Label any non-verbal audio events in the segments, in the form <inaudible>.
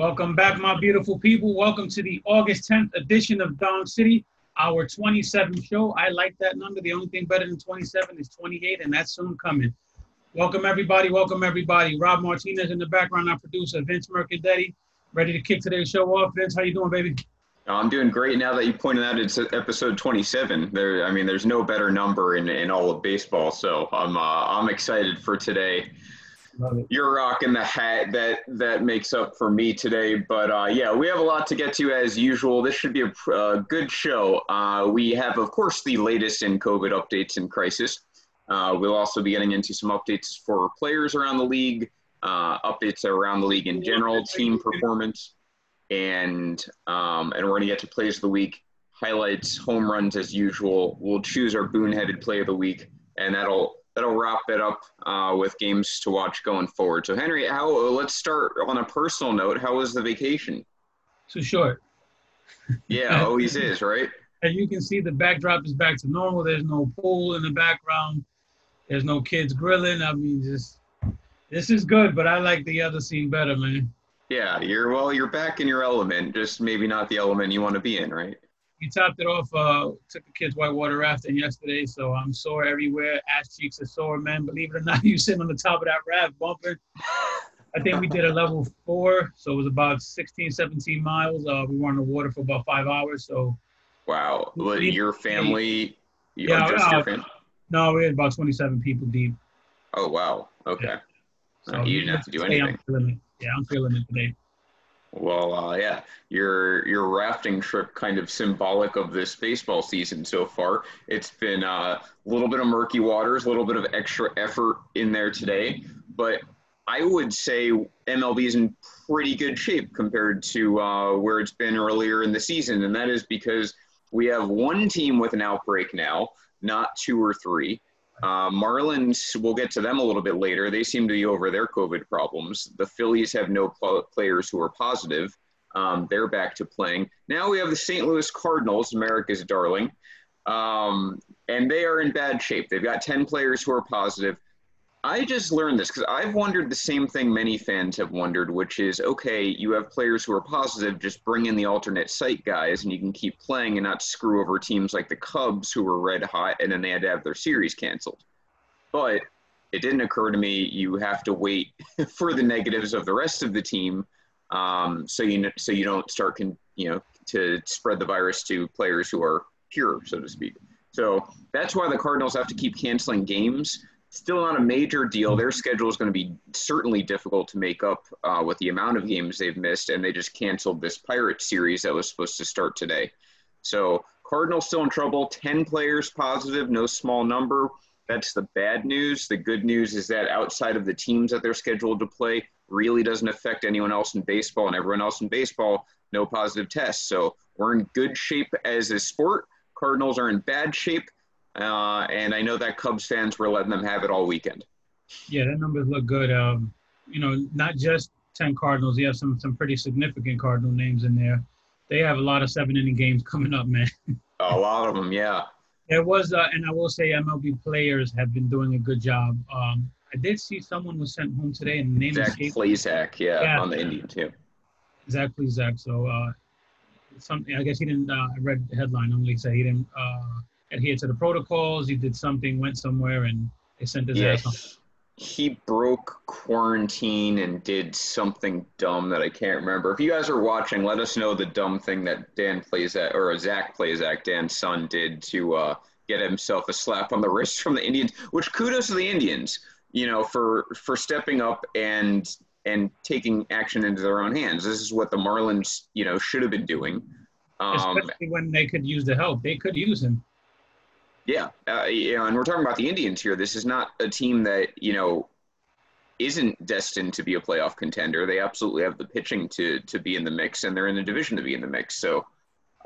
Welcome back, my beautiful people. Welcome to the August 10th edition of Dom City, our 27th show. I like that number. The only thing better than 27 is 28, and that's soon coming. Welcome, everybody. Welcome, everybody. Rob Martinez in the background, our producer, Vince Mercadetti, ready to kick today's show off. Vince, how you doing, baby? I'm doing great now that you pointed out it's episode 27. There, I mean, there's no better number in, in all of baseball, so I'm uh, I'm excited for today. You're rocking the hat that that makes up for me today, but uh, yeah, we have a lot to get to as usual. This should be a uh, good show. Uh, we have, of course, the latest in COVID updates and crisis. Uh, we'll also be getting into some updates for players around the league, uh, updates around the league in general, team performance and um, and we're going to get to plays of the week, highlights, home runs as usual. We'll choose our boon-headed play of the week, and that'll that'll wrap it up uh, with games to watch going forward. So Henry, how let's start on a personal note. How was the vacation? Too short. Yeah, <laughs> always is, right? As you can see, the backdrop is back to normal. There's no pool in the background. There's no kids grilling. I mean, just this is good, but I like the other scene better, man. Yeah, you're well. You're back in your element, just maybe not the element you want to be in, right? You topped it off. Uh, took the kids whitewater rafting yesterday, so I'm sore everywhere. Ass cheeks are sore, man. Believe it or not, <laughs> you sitting on the top of that raft bumping. I think we did a level four, so it was about 16, 17 miles. Uh, we were on the water for about five hours. So. Wow. Well, your family. yeah. Just uh, your family? No, we had about 27 people deep. Oh wow. Okay. Yeah. So you didn't have to do anything. Yeah, I'm feeling it today. Well, uh, yeah, your your rafting trip kind of symbolic of this baseball season so far. It's been uh, a little bit of murky waters, a little bit of extra effort in there today, but I would say MLB is in pretty good shape compared to uh, where it's been earlier in the season, and that is because we have one team with an outbreak now, not two or three. Uh, Marlins, we'll get to them a little bit later. They seem to be over their COVID problems. The Phillies have no pl- players who are positive. Um, they're back to playing. Now we have the St. Louis Cardinals, America's darling, um, and they are in bad shape. They've got 10 players who are positive. I just learned this because I've wondered the same thing many fans have wondered, which is okay, you have players who are positive, just bring in the alternate site guys and you can keep playing and not screw over teams like the Cubs who were red hot and then they had to have their series canceled. But it didn't occur to me you have to wait <laughs> for the negatives of the rest of the team um, so you so you don't start con, you know to spread the virus to players who are pure, so to speak. So that's why the Cardinals have to keep canceling games still not a major deal. Their schedule is going to be certainly difficult to make up uh, with the amount of games they've missed, and they just canceled this Pirate series that was supposed to start today. So Cardinals still in trouble. Ten players positive, no small number. That's the bad news. The good news is that outside of the teams that they're scheduled to play, really doesn't affect anyone else in baseball, and everyone else in baseball, no positive tests. So we're in good shape as a sport. Cardinals are in bad shape uh, and I know that Cubs fans were letting them have it all weekend. Yeah, that numbers look good. Um, you know, not just 10 Cardinals. You have some some pretty significant Cardinal names in there. They have a lot of seven inning games coming up, man. <laughs> a lot of them, yeah. There was, uh, and I will say, MLB players have been doing a good job. Um, I did see someone was sent home today, and the name Zach Plesac, yeah, yeah, on the Indian too. Zach Plesac. So, uh, something. I guess he didn't. Uh, I read the headline only say he didn't uh, adhere to the protocols. He did something, went somewhere, and they sent his yeah, ass home. He broke quarantine and did something dumb that I can't remember. If you guys are watching, let us know the dumb thing that Dan plays at, or Zach plays at Dan's son, did to uh, get himself a slap on the wrist from the Indians. Which kudos to the Indians, you know, for for stepping up and and taking action into their own hands. This is what the Marlins, you know, should have been doing. Um, Especially when they could use the help, they could use him. Yeah, uh, you know, and we're talking about the Indians here. This is not a team that you know isn't destined to be a playoff contender. They absolutely have the pitching to to be in the mix, and they're in the division to be in the mix. So,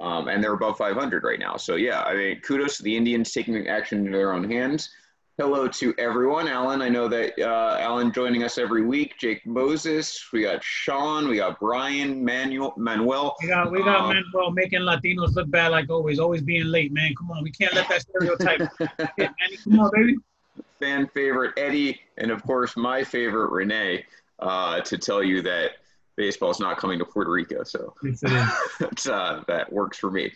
um, and they're above 500 right now. So yeah, I mean, kudos to the Indians taking action into their own hands hello to everyone. Alan, I know that uh, Alan joining us every week. Jake Moses, we got Sean, we got Brian, Manuel, Manuel. We got we got um, Manuel making Latinos look bad like always, always being late, man. Come on, we can't let that stereotype. <laughs> hit, Come on, baby. Fan favorite Eddie, and of course my favorite Renee. Uh, to tell you that baseball is not coming to Puerto Rico, so <laughs> uh, that works for me.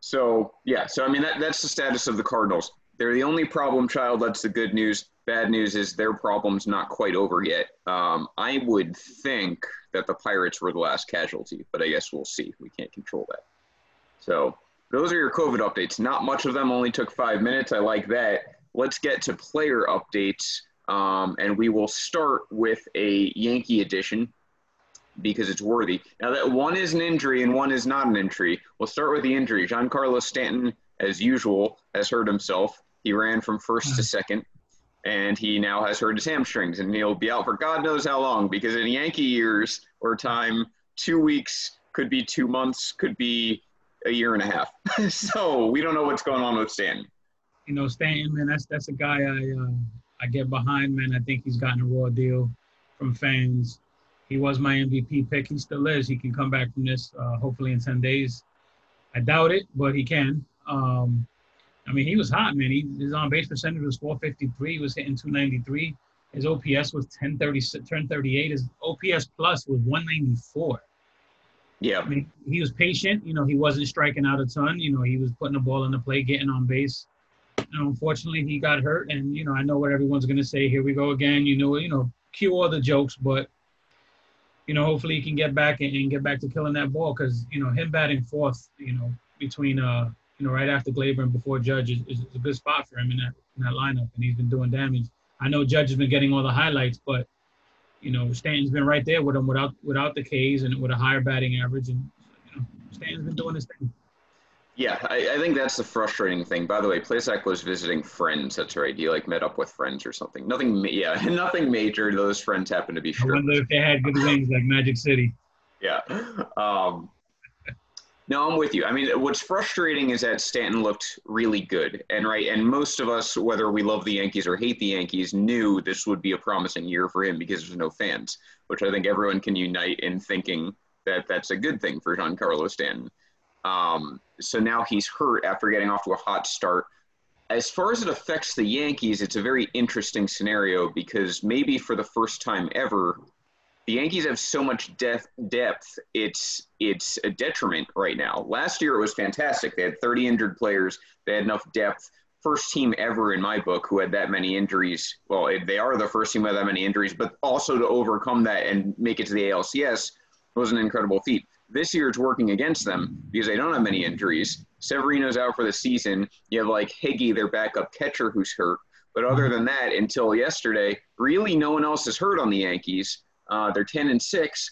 So yeah, so I mean that, that's the status of the Cardinals. They're the only problem child. That's the good news. Bad news is their problem's not quite over yet. Um, I would think that the Pirates were the last casualty, but I guess we'll see. We can't control that. So those are your COVID updates. Not much of them only took five minutes. I like that. Let's get to player updates, um, and we will start with a Yankee edition because it's worthy. Now that one is an injury and one is not an injury. We'll start with the injury. Giancarlo Stanton, as usual, has hurt himself. He ran from first to second, and he now has hurt his hamstrings, and he'll be out for God knows how long. Because in Yankee years or time, two weeks could be two months, could be a year and a half. <laughs> so we don't know what's going on with Stanton. You know, Stanton, man, that's that's a guy I uh, I get behind, man. I think he's gotten a raw deal from fans. He was my MVP pick. He still is. He can come back from this uh, hopefully in 10 days. I doubt it, but he can. Um, I mean, he was hot, man. He, his on base percentage was 453. He was hitting 293. His OPS was 1030, 1038. His OPS plus was 194. Yeah. I mean, he was patient. You know, he wasn't striking out a ton. You know, he was putting the ball in the play, getting on base. And unfortunately, he got hurt. And you know, I know what everyone's going to say. Here we go again. You know, you know, cue all the jokes, but you know, hopefully he can get back and, and get back to killing that ball because you know him batting fourth, you know, between uh, you know, right after Gleyber and before Judge is, is a good spot for him in that in that lineup, and he's been doing damage. I know Judge has been getting all the highlights, but you know, Stanton's been right there with him without without the K's and with a higher batting average, and you know, Stanton's been doing his thing. Yeah, I, I think that's the frustrating thing. By the way, Plesac was visiting friends. That's right. He like met up with friends or something. Nothing, yeah, <laughs> nothing major. Those friends happen to be Sure. I wonder if they had good wings like Magic City. <laughs> Yeah. Um, no, I'm with you. I mean, what's frustrating is that Stanton looked really good, and right, and most of us, whether we love the Yankees or hate the Yankees, knew this would be a promising year for him because there's no fans, which I think everyone can unite in thinking that that's a good thing for Giancarlo Stanton. Um, so now he's hurt after getting off to a hot start. As far as it affects the Yankees, it's a very interesting scenario because maybe for the first time ever, the Yankees have so much depth, depth it's it's a detriment right now. Last year it was fantastic. They had 30 injured players. They had enough depth. First team ever in my book who had that many injuries. Well, they are the first team with that many injuries, but also to overcome that and make it to the ALCS was an incredible feat. This year it's working against them because they don't have many injuries. Severino's out for the season. You have like Higgy, their backup catcher, who's hurt. But other than that, until yesterday, really no one else is hurt on the Yankees. Uh, they're 10 and 6,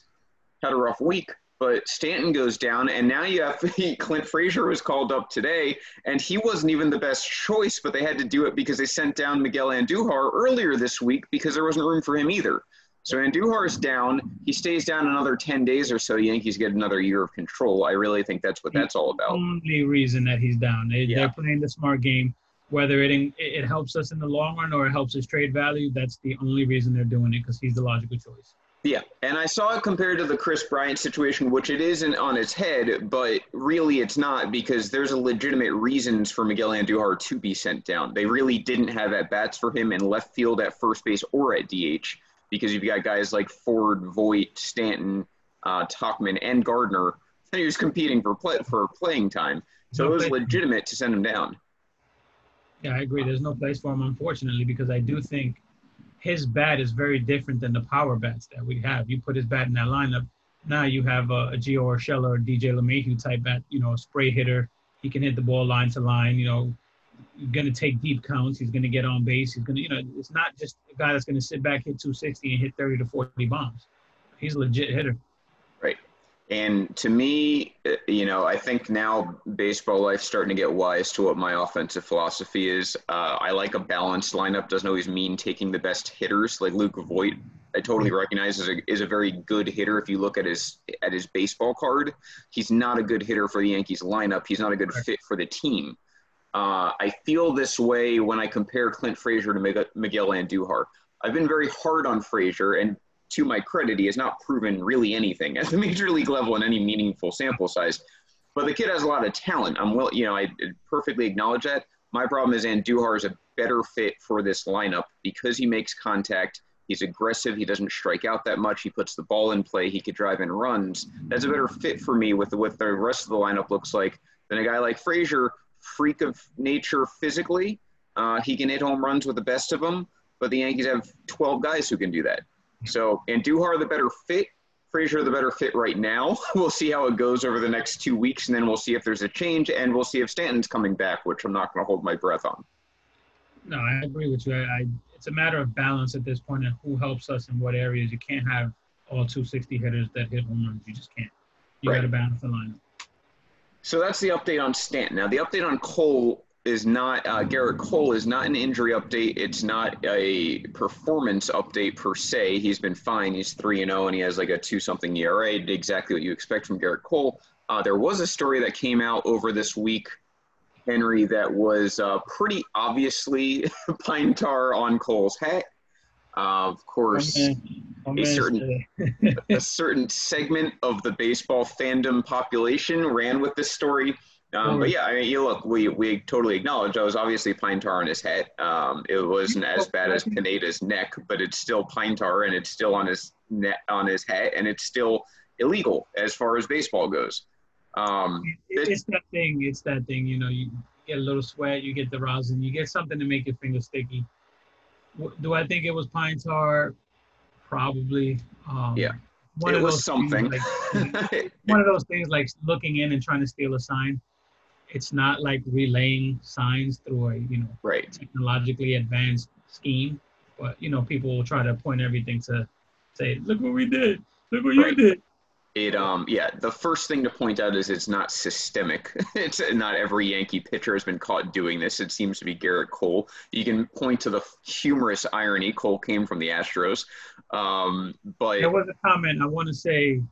had a rough week, but Stanton goes down, and now you have <laughs> Clint Frazier was called up today, and he wasn't even the best choice, but they had to do it because they sent down Miguel Andujar earlier this week because there wasn't room for him either. So Andujar is down. He stays down another 10 days or so. Yankees get another year of control. I really think that's what that's all about. Only reason that he's down. They, Yeah. They're playing the smart game. Whether it in, it helps us in the long run or it helps us trade value, that's the only reason they're doing it because he's the logical choice. Yeah, and I saw it compared to the Kris Bryant situation, which it isn't on its head, but really it's not because there's a legitimate reasons for Miguel Andujar to be sent down. They really didn't have at bats for him in left field, at first base, or at DH because you've got guys like Ford, Voit, Stanton, uh, Tauchman, and Gardner. And he was competing for play, for playing time, so it was legitimate to send him down. Yeah, I agree. There's no place for him, unfortunately, because I do think his bat is very different than the power bats that we have. You put his bat in that lineup, now you have a, a Gio Urshela or DJ LeMahieu type bat, you know, a spray hitter. He can hit the ball line to line, you know, going to take deep counts. He's going to get on base. He's going to, you know, it's not just a guy that's going to sit back, hit 260 and hit 30 to 40 bombs. He's a legit hitter. And to me, uh, you know, I think now baseball life's starting to get wise to what my offensive philosophy is. Uh, I like a balanced lineup. Doesn't always mean taking the best hitters like Luke Voit. I totally recognize is a, is a very good hitter. If you look at his at his baseball card, he's not a good hitter for the Yankees lineup. He's not a good fit for the team. Uh, I feel this way when I compare Clint Frazier to Miguel Miguel Andujar. I've been very hard on Frazier, and to my credit, he has not proven really anything at the <laughs> major league level in any meaningful sample size. But the kid has a lot of talent. I'm well, you know, I perfectly acknowledge that. My problem is Andujar is a better fit for this lineup because he makes contact, He's aggressive. He doesn't strike out that much. He puts the ball in play. He could drive in runs. That's a better fit for me with what the rest of the lineup looks like than a guy like Frazier, freak of nature physically. Uh, he can hit home runs with the best of them, but the Yankees have 12 guys who can do that. So, Andujar the better fit. Frazier the better fit right now. <laughs> We'll see how it goes over the next two weeks, and then we'll see if there's a change, and we'll see if Stanton's coming back, which I'm not going to hold my breath on. No, I agree with you. I, I, it's a matter of balance at this point and who helps us in what areas. You can't have all 260 hitters that hit home runs. You just can't. You Right. got to balance the lineup. So that's the update on Stanton. Now, the update on Cole is not, uh, Gerrit Cole is not an injury update. It's not a performance update per se. He's been fine. He's 3 and 0, and he has like a 2 something ERA, exactly what you expect from Gerrit Cole. Uh, there was a story that came out over this week, Henry, that was uh, pretty obviously <laughs> pine tar on Cole's hat. Uh, of course, a certain- <laughs> a certain segment of the baseball fandom population ran with this story. Um, but yeah, I mean, you look, we, we totally acknowledge that was obviously pine tar on his head. Um, it wasn't as bad as Pineda's neck, but it's still pine tar and it's still on his net on his head, and it's still illegal as far as baseball goes. Um, It- it's that thing. It's that thing. You know, you get a little sweat, you get the rosin, you get something to make your fingers sticky. Do I think it was pine tar? Probably. Um, Yeah. One it of was those something. Like, <laughs> one of those things like looking in and trying to steal a sign. It's not like relaying signs through a you know right. technologically advanced scheme, but you know people will try to point everything to say, look what we did, look what you did. It um yeah, the first thing to point out is it's not systemic. <laughs> it's not every Yankee pitcher has been caught doing this. It seems to be Gerrit Cole. You can point to the humorous irony. Cole came from the Astros, um, but There was a comment I want to say,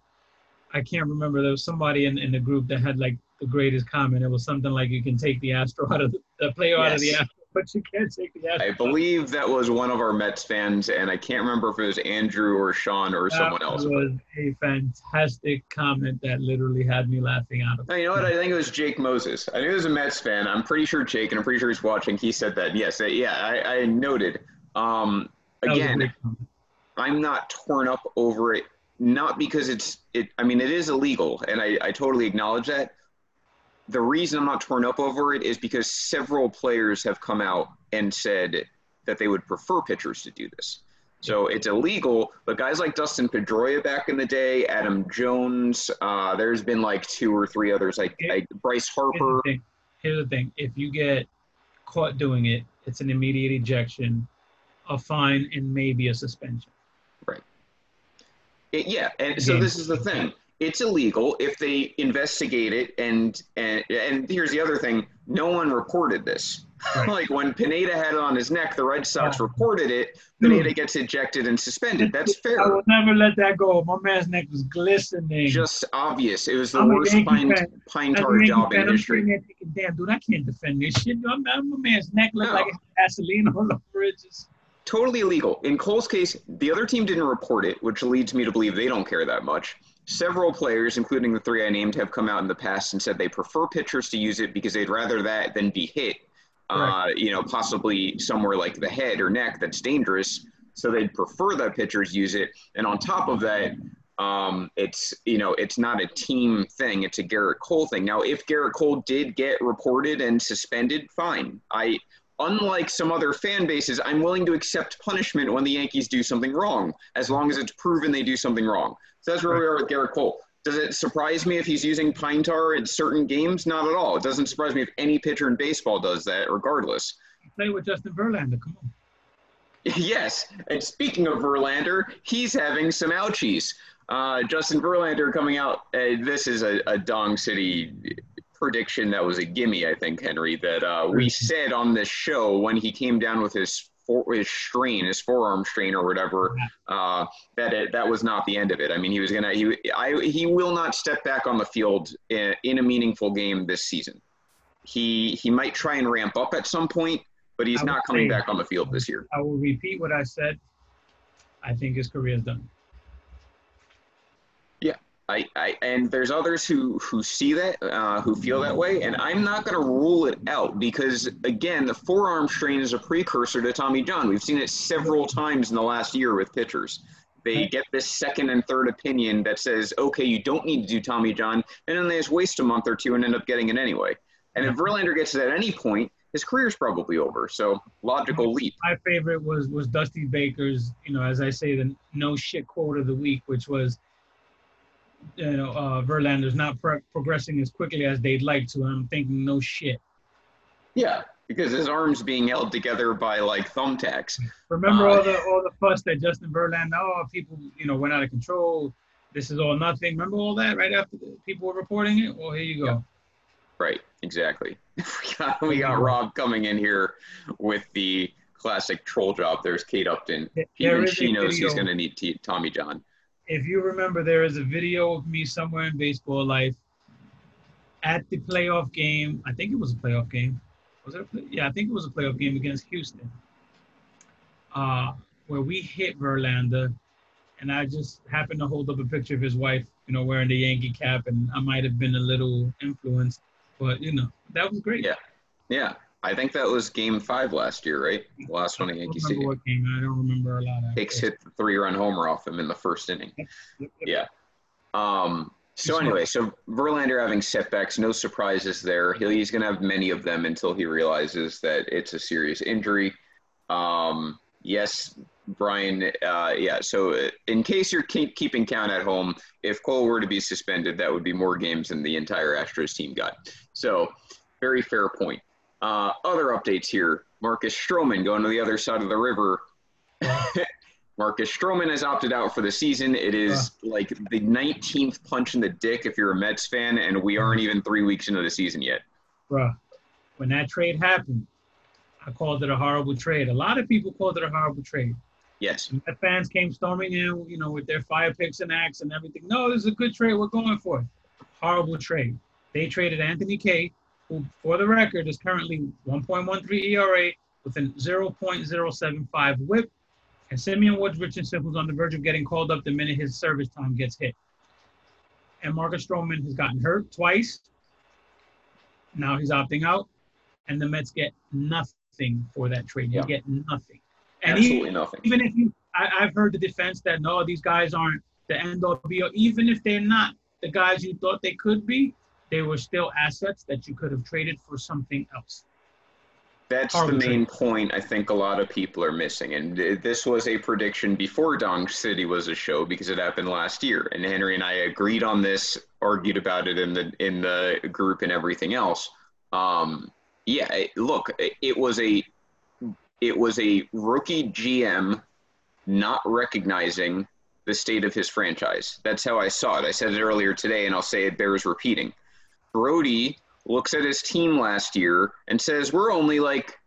I can't remember. There was somebody in, in the group that had like the greatest comment. It was something like you can take the Astro out of the, the player out of the Astro, <laughs> but you can't take the Astro. I believe that was one of our Mets fans, and I can't remember if it was Andrew or Sean or someone That else. was a fantastic comment that literally had me laughing out of you know what? I think it was Jake Moses. I knew it was a Mets fan. I'm pretty sure Jake, and I'm pretty sure he's watching. He said that. Yes, yeah, I, I noted. Um, That was a again. I'm not torn up over it, not because it's it. I mean, it is illegal, and I, I totally acknowledge that. The reason I'm not torn up over it is because several players have come out and said that they would prefer pitchers to do this. So it's illegal, but guys like Dustin Pedroia back in the day, Adam Jones, uh, there's been like two or three others, like, like Bryce Here's Harper. the, thing. Here's the thing. If you get caught doing it, it's an immediate ejection, a fine, and maybe a suspension. It, yeah, and so this is the thing. It's illegal if they investigate it, and and and here's the other thing: no one reported this. Right. <laughs> like when Pineda had it on his neck, the Red Sox Yeah. reported it. Dude. Pineda gets ejected and suspended. That's fair i will never let that go. My man's neck was glistening. Just obvious. It was the I'm worst pine, fan. pine tar job in history. thinking, damn, dude, I can't defend this shit. I'm, I'm, my man's neck looked No. like Vaseline <laughs> over it. Just, totally illegal. In Cole's case, the other team didn't report it, which leads me to believe they don't care that much. Several players, including the three I named, have come out in the past and said they prefer pitchers to use it because they'd rather that than be hit, uh, you know, possibly somewhere like the head or neck that's dangerous. So they'd prefer that pitchers use it. And on top of that, um, it's you know it's not a team thing; it's a Gerrit Cole thing. Now, if Gerrit Cole did get reported and suspended, fine. I unlike some other fan bases, I'm willing to accept punishment when the Yankees do something wrong, as long as it's proven they do something wrong. So that's where we are with Gerrit Cole. Does it surprise me if he's using pine tar in certain games? Not at all. It doesn't surprise me if any pitcher in baseball does that, regardless. play with Justin Verlander. Come on. <laughs> Yes, and speaking of Verlander, he's having some ouchies. Uh, Justin Verlander coming out. Uh, this is a, a Dong City prediction that was a gimme, I think, Henry. That uh, we said on this show when he came down with his for, his strain, his forearm strain or whatever, uh, that it, that was not the end of it. I mean, he was gonna he I he will not step back on the field in, in a meaningful game this season. He he might try and ramp up at some point, but he's not coming say- back on the field this year. I will repeat what I said. I think his career is done. I, I and there's others who who see that uh, who feel that way, and I'm not going to rule it out because again, the forearm strain is a precursor to Tommy John. We've seen it several times in the last year with pitchers. They get this second and third opinion that says, okay, you don't need to do Tommy John, and then they just waste a month or two and end up getting it anyway. And if Verlander gets it at any point, his career's probably over. So logical leap. My favorite was was Dusty Baker's, you know, as I say, the no shit quote of the week, which was, you know, uh, Verlander's not pro- progressing as quickly as they'd like to. And I'm thinking, no shit. Yeah, because his arms being held together by like thumbtacks. Remember uh, all the all the fuss that Justin Verlander, oh, people, you know, went out of control. This is all nothing. Remember all that right after the, people were reporting it? Well, here you go. Yeah. Right, exactly. <laughs> we got we got Rob coming in here with the classic troll job. There's Kate Upton. Even she knows he's going to need T- Tommy John. If you remember, there is a video of me somewhere in baseball life at the playoff game. I think it was a playoff game. Was it? Play- yeah, I think it was a playoff game against Houston, uh, where we hit Verlander, and I just happened to hold up a picture of his wife, you know, wearing the Yankee cap, and I might have been a little influenced but you know, that was great. Yeah, yeah. I think that was Game Five last year, right? The last one at Yankee Stadium. What game? I don't remember a lot. Of Hicks hit the three-run homer off him in the first inning. Yeah. Um, so anyway, so Verlander having setbacks, no surprises there. He's going to have many of them until he realizes that it's a serious injury. Um, yes, Brian. Uh, yeah. So uh, in case you're keep, keeping count at home, if Cole were to be suspended, that would be more games than the entire Astros team got. So very fair point. Uh, other updates here. Marcus Stroman going to the other side of the river. <laughs> Marcus Stroman has opted out for the season. It is uh, like the 19th punch in the dick if you're a Mets fan, and we aren't even three weeks into the season yet. Bruh, when that trade happened, I called it a horrible trade. A lot of people called it a horrible trade. Yes. The fans came storming in, you know, with their fire picks and axe and everything. No, this is a good trade. We're going for it. Horrible trade. They traded Anthony Kay, who, for the record, is currently 1.13 ERA with a 0.075 WHIP, and Simeon Woods Richardson, who's on the verge of getting called up the minute his service time gets hit. And Marcus Stroman has gotten hurt twice. Now he's opting out, and the Mets get nothing for that trade. You get nothing. And Absolutely even, nothing. Even if you, I, have heard the defense that no, these guys aren't the end all be all. Even if they're not the guys you thought they could be, they were still assets that you could have traded for something else. That's the main point I think a lot of people are missing. And this was a prediction before Dong City was a show because it happened last year. And Henry and I agreed on this, argued about it in the in the group and everything else. Um, yeah, look, it was a it was a rookie GM not recognizing the state of his franchise. That's how I saw it. I said it earlier today, and I'll say it bears repeating. Brodie looks at his team last year and says, We're only like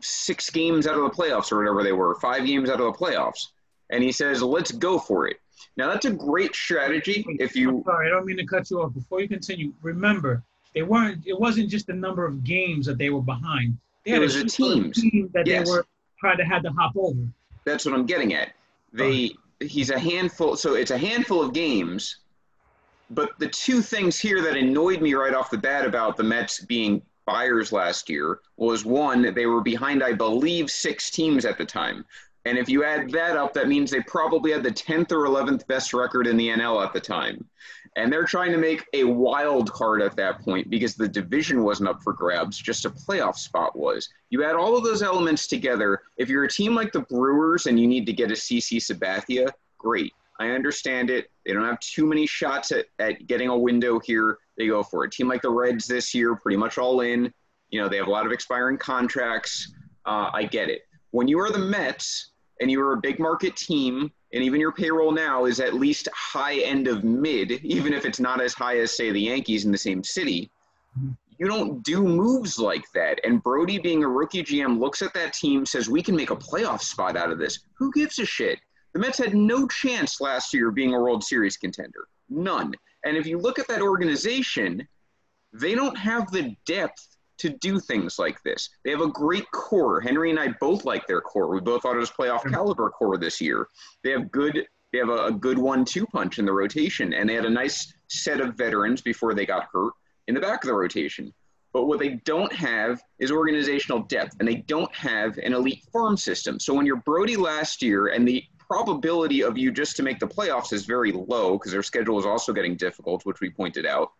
six games out of the playoffs or whatever they were, five games out of the playoffs. And he says, Let's go for it. Now, that's a great strategy if you. I'm sorry, I don't mean to cut you off. Before you continue, remember, they weren't, it wasn't just the number of games that they were behind they had it was a, a team that yes. they were trying to have to hop over. That's what I'm getting at. They he's a handful. So it's a handful of games. But the two things here that annoyed me right off the bat about the Mets being buyers last year was one, they were behind, I believe, six teams at the time. And if you add that up, that means they probably had the 10th or 11th best record in the NL at the time. And they're trying to make a wild card at that point because the division wasn't up for grabs, just a playoff spot was. You add all of those elements together. If you're a team like the Brewers and you need to get a CC Sabathia, great. I understand it. They don't have too many shots at, at getting a window here. They go for it. A team like the Reds this year, pretty much all in. You know, they have a lot of expiring contracts. Uh, I get it. When you are the Mets and you are a big market team and even your payroll now is at least high end of mid, even if it's not as high as say the Yankees in the same city. You don't do moves like that. And Brodie, being a rookie GM, looks at that team, says, We can make a playoff spot out of this. Who gives a shit? The Mets had no chance last year of being a World Series contender. None. And if you look at that organization, they don't have the depth to do things like this. They have a great core. Henry and I both like their core. We both thought it was playoff caliber core this year. They have good they have a, a good one-two punch in the rotation, and they had a nice set of veterans before they got hurt in the back of the rotation. But what they don't have is organizational depth, and they don't have an elite farm system. So when you're Brodie last year, and the probability of you just to make the playoffs is very low because their schedule is also getting difficult, which we pointed out.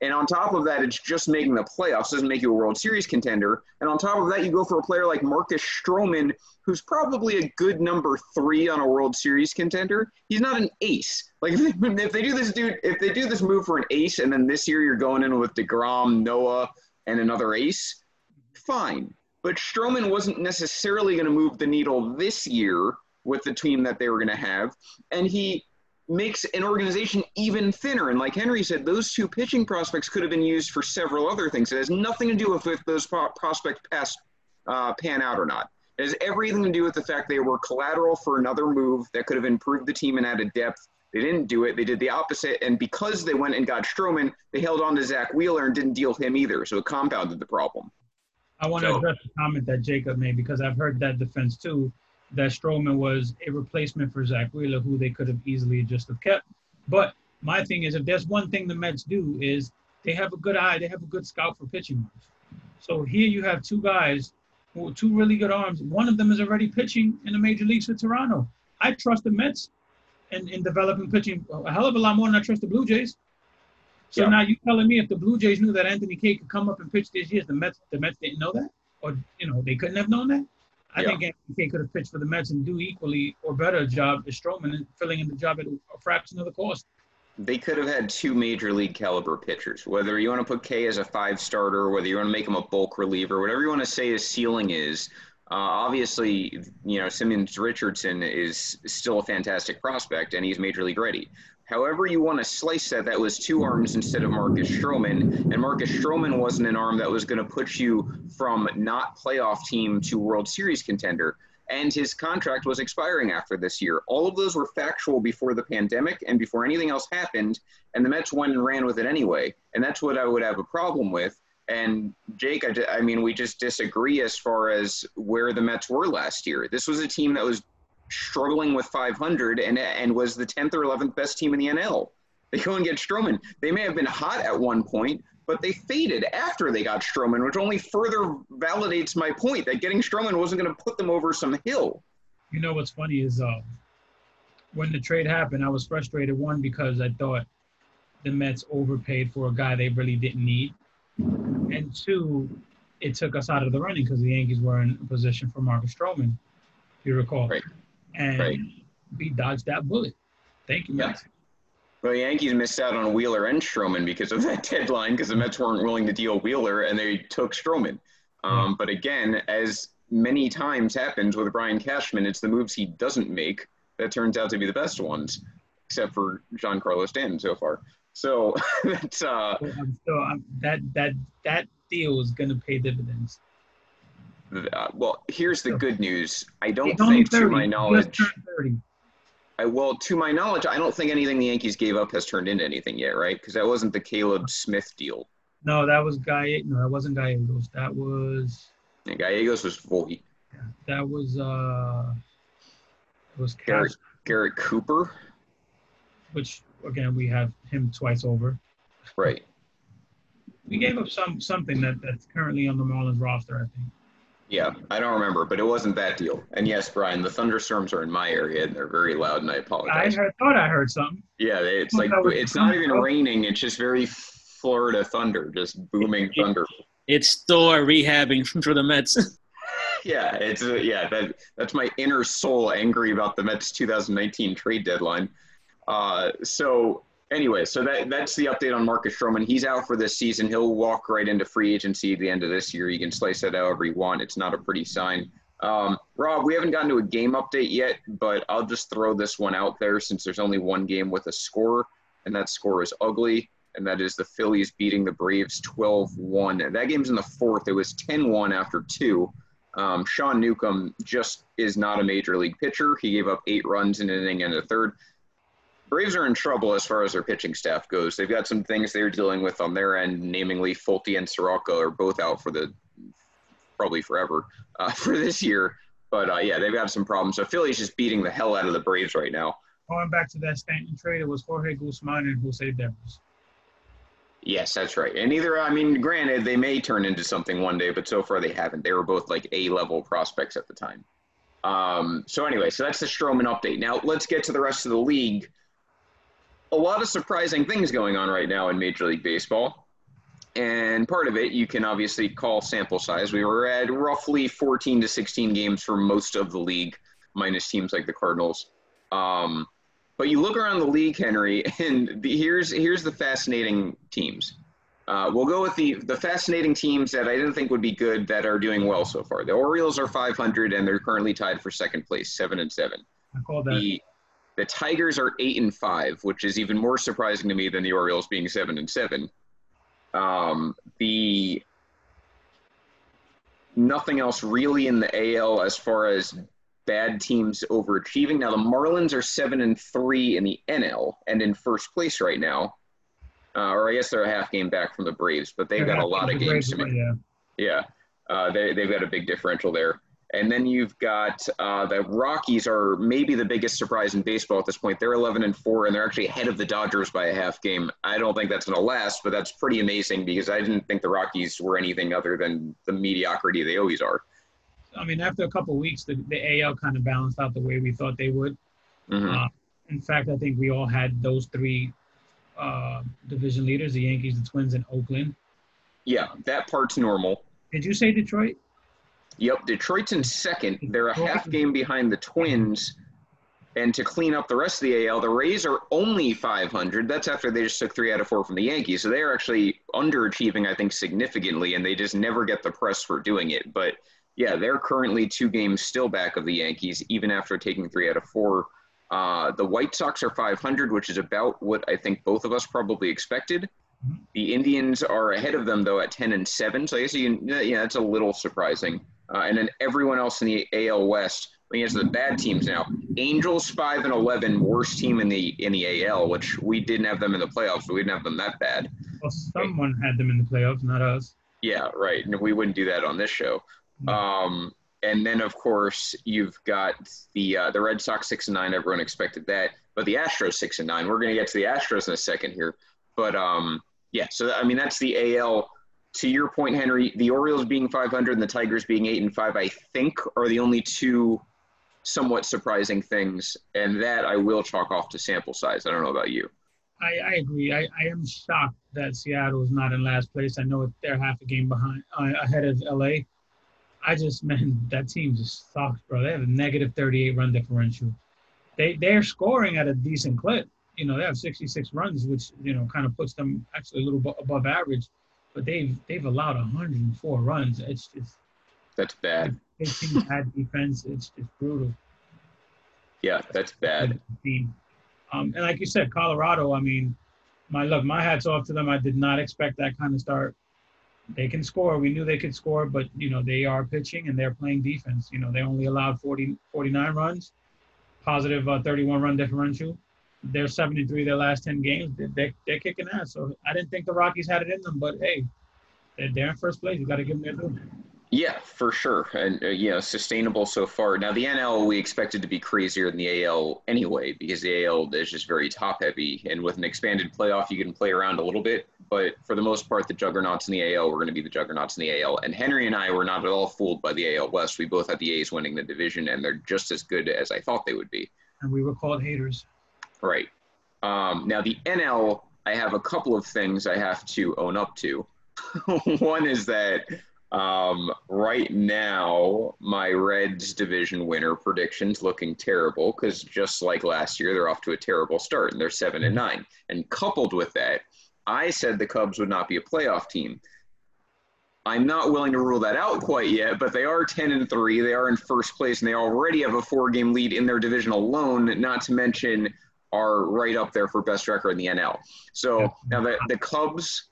And on top of that, it's just making the playoffs doesn't make you a World Series contender. And on top of that, you go for a player like Marcus Stroman, who's probably a good number three on a World Series contender. He's not an ace. Like <laughs> if they do this, dude, if they do this move for an ace, and then this year you're going in with Degrom, Noah, and another ace, fine. But Stroman wasn't necessarily going to move the needle this year with the team that they were going to have, and he makes an organization even thinner. And like Henry said, those two pitching prospects could have been used for several other things. It has nothing to do with if those prospects pass, uh, pan out or not. It has everything to do with the fact they were collateral for another move that could have improved the team and added depth. They didn't do it. They did the opposite. And because they went and got Stroman, they held on to Zack Wheeler and didn't deal him either. So it compounded the problem. I want to address the comment that Jacob made because I've heard that defense too that Stroman was a replacement for Zack Wheeler, who they could have easily just have kept. But my thing is, if there's one thing the Mets do is they have a good eye, they have a good scout for pitching arms. So here you have two guys who two really good arms. One of them is already pitching in the major leagues for Toronto. I trust the Mets in, in developing pitching a hell of a lot more than I trust the Blue Jays. So yeah. now you telling me if the Blue Jays knew that Anthony Kay could come up and pitch this year, the Mets the Mets didn't know that, or you know they couldn't have known that. I yeah. think Anthony could have pitched for the Mets and do equally or better job as Stroman and filling in the job at a fraction of the cost. They could have had two major league caliber pitchers. Whether you want to put Kay as a five starter, whether you want to make him a bulk reliever, whatever you want to say his ceiling is. Uh, obviously, you know Simeon Richardson is still a fantastic prospect, and he's major league ready. However, you want to slice that, that was two arms instead of Marcus Stroman. And Marcus Stroman wasn't an arm that was going to put you from not playoff team to World Series contender. And his contract was expiring after this year. All of those were factual before the pandemic and before anything else happened. And the Mets went and ran with it anyway. And that's what I would have a problem with. And Jake, I, I mean, we just disagree as far as where the Mets were last year. This was a team that was struggling with 500 and, and was the 10th or 11th best team in the NL. They go and get Stroman. They may have been hot at one point, but they faded after they got Stroman, which only further validates my point that getting Stroman wasn't going to put them over some hill. You know what's funny is uh, when the trade happened, I was frustrated. One because I thought the Mets overpaid for a guy they really didn't need, and two, it took us out of the running because the Yankees were in a position for Marcus Stroman. If you recall, right and right. we dodged that bullet. Thank you, Mets. Yeah. Well, the Yankees missed out on Wheeler and Stroman because of that <laughs> deadline because the Mets weren't willing to deal Wheeler and they took Stroman. Um, But again, as many times happens with Brian Cashman, it's the moves he doesn't make that turns out to be the best ones, except for Giancarlo Stanton so far. So <laughs> that's uh, so um, that that that deal is going to pay dividends. Uh, well, here's the good news. I don't think, 30. to my knowledge, I, well, to my knowledge, I don't think anything the Yankees gave up has turned into anything yet, right? Because that wasn't the Caleb Smith deal. No, that was Guy. No, that wasn't Gallegos. That was. Yeah, Gallegos was Voit. Yeah, that was uh. It was Garrett, Garrett Cooper. Which again, we have him twice over. Right. We gave up some something that that's currently on the Marlins roster, I think. Yeah, I don't remember, but it wasn't that deal. And yes, Brian, the thunderstorms are in my area and they're very loud, and I apologize. I heard, thought I heard something. Yeah, it's like it's not even raining; it's just very Florida thunder, just booming thunder. It's Thor rehabbing <laughs> for the Mets. <laughs> yeah, it's uh, yeah that that's my inner soul angry about the Mets 2019 trade deadline. Uh, so anyway, so that that's the update on Marcus Stroman. He's out for this season. He'll walk right into free agency at the end of this year. You can slice that however you want. It's not a pretty sign. Um, Rob, we haven't gotten to a game update yet, but I'll just throw this one out there since there's only one game with a score, and that score is ugly, and that is the Phillies beating the Braves 12-1. That game's in the fourth. It was 10-1 after two. Um, Sean Newcomb just is not a major league pitcher. He gave up eight runs in an inning and a third. Braves are in trouble as far as their pitching staff goes. They've got some things they're dealing with on their end, namely Folty and Soroka are both out for the probably forever uh, <laughs> for this year. But uh, yeah, they've got some problems. So Philly's just beating the hell out of the Braves right now. Going back to that Stanton trade, it was Jorge Guzman and Jose Devers. Yes, that's right. And either, I mean, granted, they may turn into something one day, but so far they haven't. They were both like A level prospects at the time. Um, so, anyway, so that's the Stroman update. Now, let's get to the rest of the league. A lot of surprising things going on right now in Major League Baseball. And part of it, you can obviously call sample size. We were at roughly 14 to 16 games for most of the league, minus teams like the Cardinals. Um, but you look around the league, Henry, <laughs> and the, here's here's the fascinating teams. Uh, we'll go with the the fascinating teams that I didn't think would be good that are doing well so far. The Orioles are 500 and they're currently tied for second place, seven and seven. I call that. The the Tigers are eight and five, which is even more surprising to me than the Orioles being seven and seven. Um, the nothing else really in the AL as far as bad teams overachieving. Now the Marlins are seven and three in the NL and in first place right now. Uh, or I guess they're a half game back from the Braves, but they've They're got a lot of games to make. Yeah. Yeah, uh, they they've got a big differential there. And then you've got uh, the Rockies are maybe the biggest surprise in baseball at this point. They're 11 and four, and they're actually ahead of the Dodgers by a half game. I don't think that's going to last, but that's pretty amazing because I didn't think the Rockies were anything other than the mediocrity they always are. I mean, after a couple weeks, the, the AL kind of balanced out the way we thought they would. Mhm. Uh, in fact, I think we all had those three uh, division leaders: the Yankees, the Twins, and Oakland. Yeah, that part's normal. Did you say Detroit? Yep, Detroit's in second. They're a half game behind the Twins. And to clean up the rest of the AL, the Rays are only 500. That's after they just took three out of four from the Yankees. So they're actually underachieving, I think, significantly, and they just never get the press for doing it. But yeah, they're currently two games still back of the Yankees, even after taking three out of four. Uh, the White Sox are 500, which is about what I think both of us probably expected. The Indians are ahead of them though at 10 and 7. So I guess you can, yeah, that's a little surprising. Uh, and then everyone else in the AL West, you get to the bad teams now, Angels 5 and 11, worst team in the in the AL, which we didn't have them in the playoffs, but we didn't have them that bad. Well, someone had them in the playoffs, not us. Yeah, right. And we wouldn't do that on this show. Um, and then of course you've got the uh, the Red Sox six and nine. Everyone expected that, but the Astros six and nine. We're going to get to the Astros in a second here, but um, yeah. So I mean that's the AL. To your point, Henry, the Orioles being 500 and the Tigers being eight and five, I think, are the only two somewhat surprising things, and that I will chalk off to sample size. I don't know about you. I, I agree. I, I am shocked that Seattle is not in last place. I know they're half a game behind uh, ahead of LA. I just <laughs> man, that team just sucks, bro. They have a negative 38 run differential. They they're scoring at a decent clip. You know, they have 66 runs, which you know kind of puts them actually a little above average. But they've they've allowed 104 runs. It's just That's bad. team bad defense. It's just brutal. Yeah, that's bad. Um, and like you said, Colorado. I mean, my look, my hats off to them. I did not expect that kind of start. They can score. We knew they could score, but you know they are pitching and they're playing defense. You know they only allowed 40, 49 runs, positive uh, 31 run differential. They're 73 their last 10 games. They're, they're, they're kicking ass. So I didn't think the Rockies had it in them, but hey, they're, they're in first place. You got to give them their due. Yeah, for sure. And, uh, you know, sustainable so far. Now, the NL, we expected to be crazier than the AL anyway, because the AL is just very top heavy. And with an expanded playoff, you can play around a little bit. But for the most part, the juggernauts in the AL were going to be the juggernauts in the AL. And Henry and I were not at all fooled by the AL West. We both had the A's winning the division, and they're just as good as I thought they would be. And we were called haters. Right. Um, now, the NL, I have a couple of things I have to own up to. <laughs> One is that um, right now, my Reds division winner predictions looking terrible because just like last year, they're off to a terrible start and they're seven and nine. And coupled with that, I said the Cubs would not be a playoff team. I'm not willing to rule that out quite yet, but they are 10 and 3. They are in first place, and they already have a four game lead in their division alone, not to mention are right up there for best record in the NL. So Yeah. now the, the Cubs,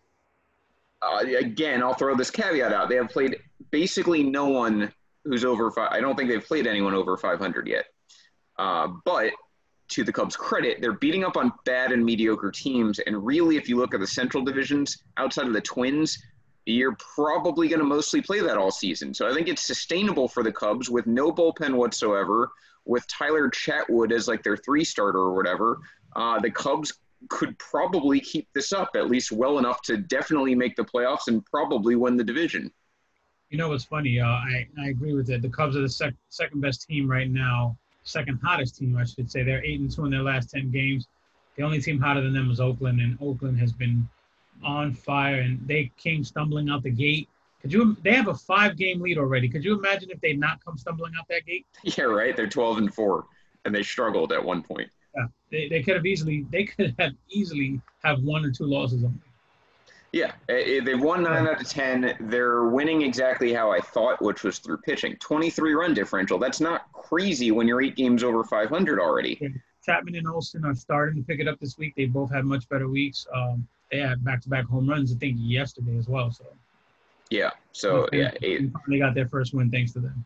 uh, again, I'll throw this caveat out. They have played basically no one who's over five. I don't think they've played anyone over 500 yet. Uh, but to the Cubs' credit, they're beating up on bad and mediocre teams. And really, if you look at the Central divisions outside of the Twins, you're probably going to mostly play that all season. So I think it's sustainable for the Cubs with no bullpen whatsoever, with Tyler Chatwood as like their three starter or whatever, uh, the Cubs could probably keep this up at least well enough to definitely make the playoffs and probably win the division. You know what's funny? Uh, I I agree with it. The Cubs are the sec- second best team right now, second hottest team, I should say. They're eight and two in their last ten games. The only team hotter than them is Oakland, and Oakland has been on fire. And they came stumbling out the gate. Could you? They have a five-game lead already. Could you imagine if they'd not come stumbling out that gate? <laughs> Yeah, right. They're twelve and four, and they struggled at one point. Yeah, they, they could have easily. They could have easily have one or two losses on. Yeah, eh, eh, they've won nine out of ten. They're winning exactly how I thought, which was through pitching. Twenty-three run differential. That's not crazy when you're eight games over five hundred already. Chapman and Olson are starting to pick it up this week. They both had much better weeks. Um, they had back-to-back home runs, I think, yesterday as well. So yeah, so yeah, eight. they got their first win thanks to them.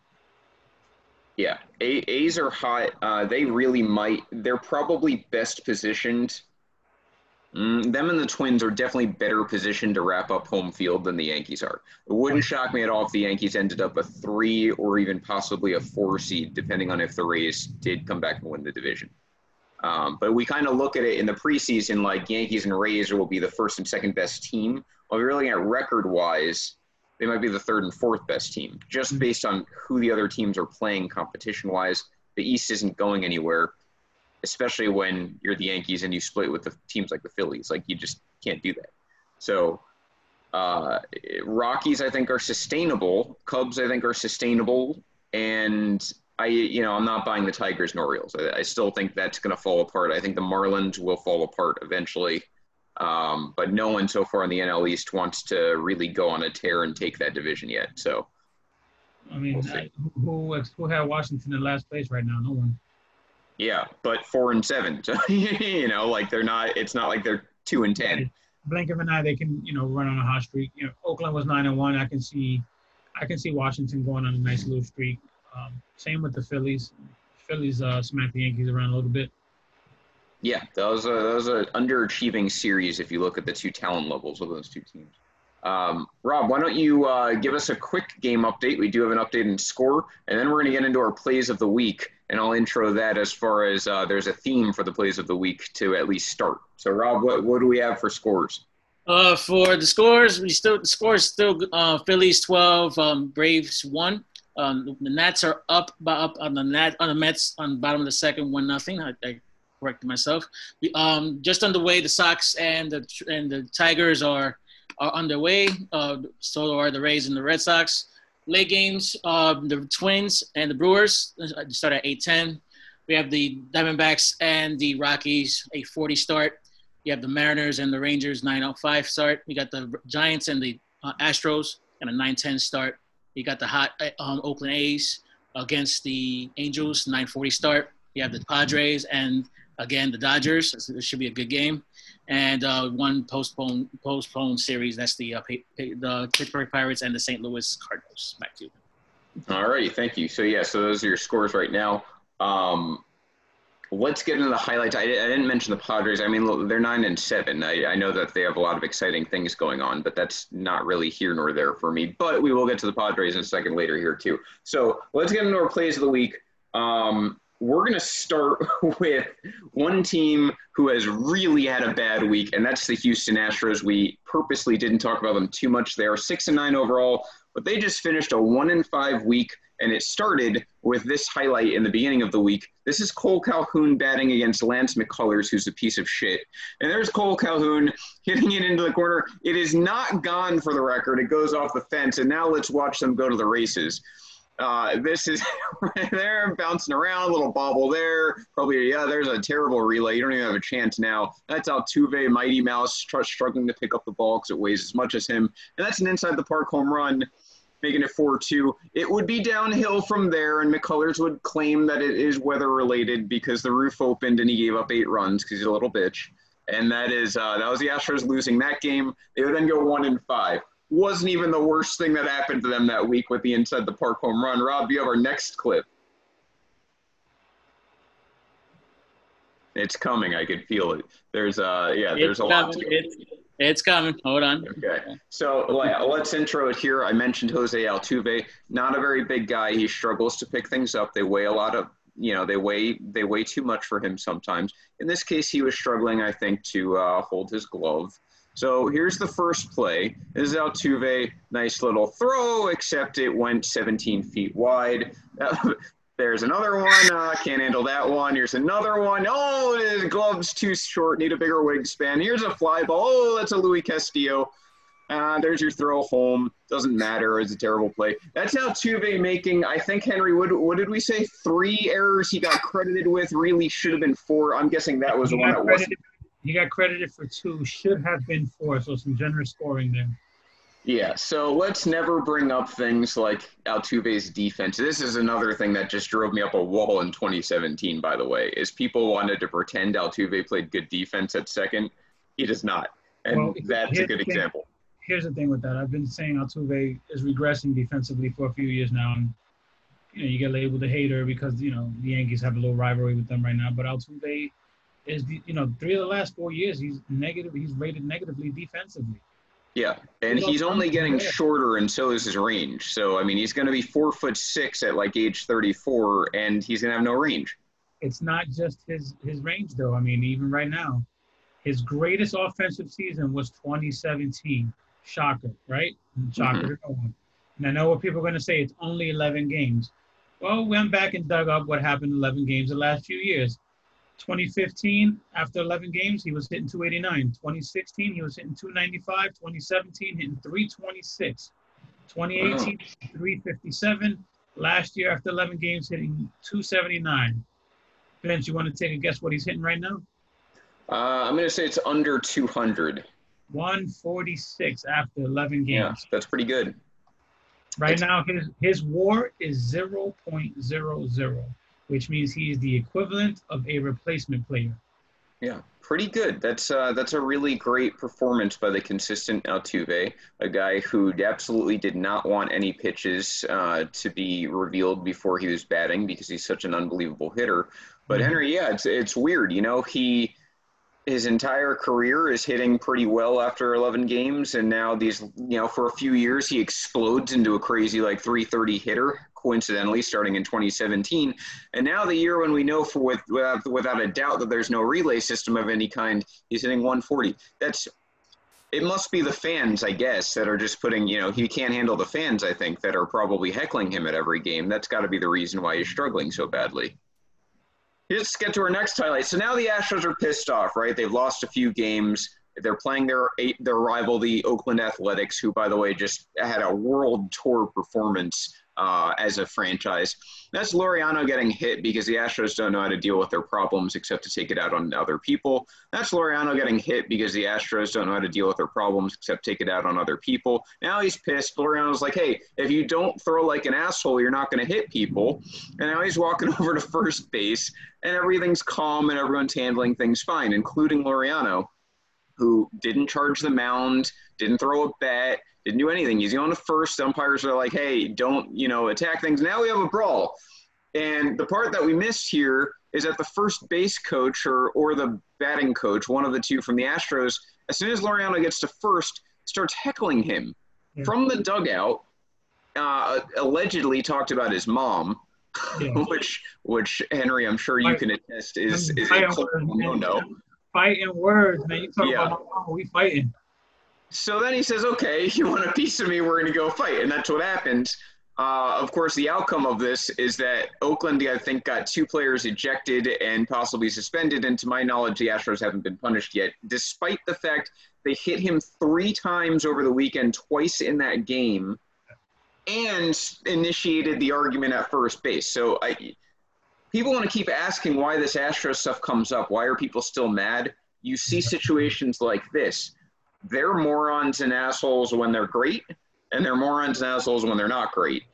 Yeah, a- A's are hot. Uh, they really might. They're probably best positioned Mm, them and the Twins are definitely better positioned to wrap up home field than the Yankees are. It wouldn't shock me at all if the Yankees ended up a three or even possibly a four seed, depending on if the Rays did come back and win the division. Um, but we kind of look at it in the preseason like Yankees and Rays will be the first and second best team. While we're looking at record wise, they might be the third and fourth best team, just mm-hmm. based on who the other teams are playing competition wise. The East isn't going anywhere especially when you're the Yankees and you split with the teams like the Phillies. Like you just can't do that. So uh, Rockies, I think, are sustainable. Cubs, I think, are sustainable. And I, you know, I'm not buying the Tigers nor Orioles. I, I still think that's going to fall apart. I think the Marlins will fall apart eventually. Um, but no one so far in the NL East wants to really go on a tear and take that division yet. So, I mean, we'll I, who who had Washington in last place right now? No one. Yeah, but four and seven. So <laughs> you know, like they're not. It's not like they're two and ten. Blink of an eye, they can you know run on a hot streak. You know, Oakland was nine and one. I can see, I can see Washington going on a nice little streak. Um, same with the Phillies. Phillies uh, smacked the Yankees around a little bit. Yeah, those are those are underachieving series if you look at the two talent levels of those two teams. Um, Rob, why don't you uh, give us a quick game update? We do have an update in score, and then we're going to get into our plays of the week and I'll intro that as far as uh, there's a theme for the plays of the week to at least start. So, Rob, what, what do we have for scores? Uh, for the scores, we still the scores still uh, Phillies twelve, um, Braves one. Um, the Nats are up by up on the Nat on the Mets on the bottom of the second, one nothing. I, I corrected myself. Um, just underway, the Sox and the and the Tigers are are underway. Uh, so are the Rays and the Red Sox late games, um, the Twins and the Brewers uh, start at 8:10. We have the Diamondbacks and the Rockies, 8:40 start. You have the Mariners and the Rangers, 9:05 start. We got the Giants and the uh, Astros and a 9:10 start. You got the hot uh, um, Oakland A's against the Angels, 9:40 start. You have the Padres and again the Dodgers. This should be a good game and uh, one postponed postponed series. That's the uh, the Pittsburgh Pirates and the St. Louis Cardinals. Back to you. All righty, thank you. So yeah, so those are your scores right now. Um, let's get into the highlights. I, I, didn't mention the Padres. I mean, they're nine and seven. I, I, know that they have a lot of exciting things going on, but that's not really here nor there for me. But we will get to the Padres in a second later here too. So let's get into our plays of the week. Um, we're going to start <laughs> with one team who has really had a bad week, and that's the Houston Astros. We purposely didn't talk about them too much. They are six and nine overall, but they just finished a one and five week, and it started with this highlight in the beginning of the week. This is Cole Calhoun batting against Lance McCullers, who's a piece of shit. And there's Cole Calhoun hitting it into the corner. It is not gone for the record. It goes off the fence, and now let's watch them go to the races. Uh, this is <laughs> they're bouncing around, a little bobble there. Probably, yeah, there's a terrible relay. You don't even have a chance now. That's Altuve, Mighty Mouse, tr- struggling to pick up the ball because it weighs as much as him. And that's an inside the park home run, making it 4 2. It would be downhill from there, and McCullers would claim that it is weather related because the roof opened and he gave up eight runs because he's a little bitch. And that is uh, that was the Astros losing that game. They would then go one and five wasn't even the worst thing that happened to them that week with the inside the park home run. Rob, you have our next clip. It's coming. I could feel it. There's uh yeah, there's it's a coming. lot. To it's, it's coming. Hold on. Okay. So let's intro it here. I mentioned Jose Altuve. Not a very big guy. He struggles to pick things up. They weigh a lot of you know they weigh they weigh too much for him sometimes. In this case, he was struggling, I think, to uh, hold his glove. So here's the first play. This is Altuve, nice little throw, except it went 17 feet wide. <laughs> There's another one. Uh, can't handle that one. Here's another one. Oh, his glove's too short. Need a bigger wingspan. Here's a fly ball. Oh, that's a Luis Castillo. Uh, there's your throw home. Doesn't matter. It's a terrible play. That's Altuve making, I think, Henry, what, what did we say? Three errors he got credited with. Really should have been four. I'm guessing that was the one that wasn't. He got credited for two. Should have been four. So some generous scoring there. Yeah, so let's never bring up things like Altuve's defense. This is another thing that just drove me up a wall in 2017, by the way, is people wanted to pretend Altuve played good defense at second. He does not. And well, that's a good example. Here's the thing with that. I've been saying Altuve is regressing defensively for a few years now. And, you know, you get labeled a hater because, you know, the Yankees have a little rivalry with them right now. But Altuve is, the, you know, three of the last four years, he's negative. He's rated negatively defensively. Yeah, and he's only getting shorter, and so is his range. So I mean, he's going to be four foot six at like age thirty four, and he's going to have no range. It's not just his his range though. I mean, even right now, his greatest offensive season was 2017. Shocker, right? Shocker mm-hmm. to no. And I know what people are going to say. It's only 11 games. Well, we went back and dug up what happened in 11 games the last few years. 2015, after 11 games, he was hitting 289. 2016, he was hitting 295. 2017, hitting 326. 2018, wow. 357. Last year, after 11 games, hitting 279. Vince, you want to take a guess what he's hitting right now? Uh, I'm going to say it's under 200. 146 after 11 games. Yeah, that's pretty good. Right now, his, his war is 0.00 which means he is the equivalent of a replacement player. Yeah, pretty good. That's uh, that's a really great performance by the consistent Altuve, a guy who absolutely did not want any pitches uh, to be revealed before he was batting because he's such an unbelievable hitter. But mm-hmm. Henry, yeah, it's it's weird. You know, he his entire career is hitting pretty well after 11 games and now these you know for a few years he explodes into a crazy like 330 hitter coincidentally starting in 2017 and now the year when we know for with, without, without a doubt that there's no relay system of any kind he's hitting 140 that's it must be the fans i guess that are just putting you know he can't handle the fans i think that are probably heckling him at every game that's got to be the reason why he's struggling so badly let's get to our next highlight. So now the Astros are pissed off, right? They've lost a few games. They're playing their their rival, the Oakland Athletics, who, by the way, just had a world tour performance uh, as a franchise. That's Laureano getting hit because the Astros don't know how to deal with their problems except to take it out on other people. That's Laureano getting hit because the Astros don't know how to deal with their problems except take it out on other people. Now he's pissed. Laureano's like, hey, if you don't throw like an asshole, you're not going to hit people. And now he's walking <laughs> over to first base, and everything's calm and everyone's handling things fine, including Laureano, who didn't charge the mound, didn't throw a bat, didn't do anything. He's on the first. Umpires are like, hey, don't, you know, attack things. Now we have a brawl. And the part that we missed here is that the first base coach or, or the batting coach, one of the two from the Astros, as soon as Laureano gets to first, starts heckling him yeah. from the dugout. Uh, allegedly talked about his mom, yeah. <laughs> which which Henry, I'm sure you can attest is is a no no. Fighting words, man. You talk yeah. about mom, we fighting. So then he says, okay, <laughs> you want a piece of me, we're going to go fight. And that's what happens. Uh, of course, the outcome of this is that Oakland, I think, got two players ejected and possibly suspended. And to my knowledge, the Astros haven't been punished yet, despite the fact they hit him three times over the weekend, twice in that game, and initiated the argument at first base. So I, people want to keep asking why this Astros stuff comes up. Why are people still mad? You see situations like this they're morons and assholes when they're great, and they're morons and assholes when they're not great.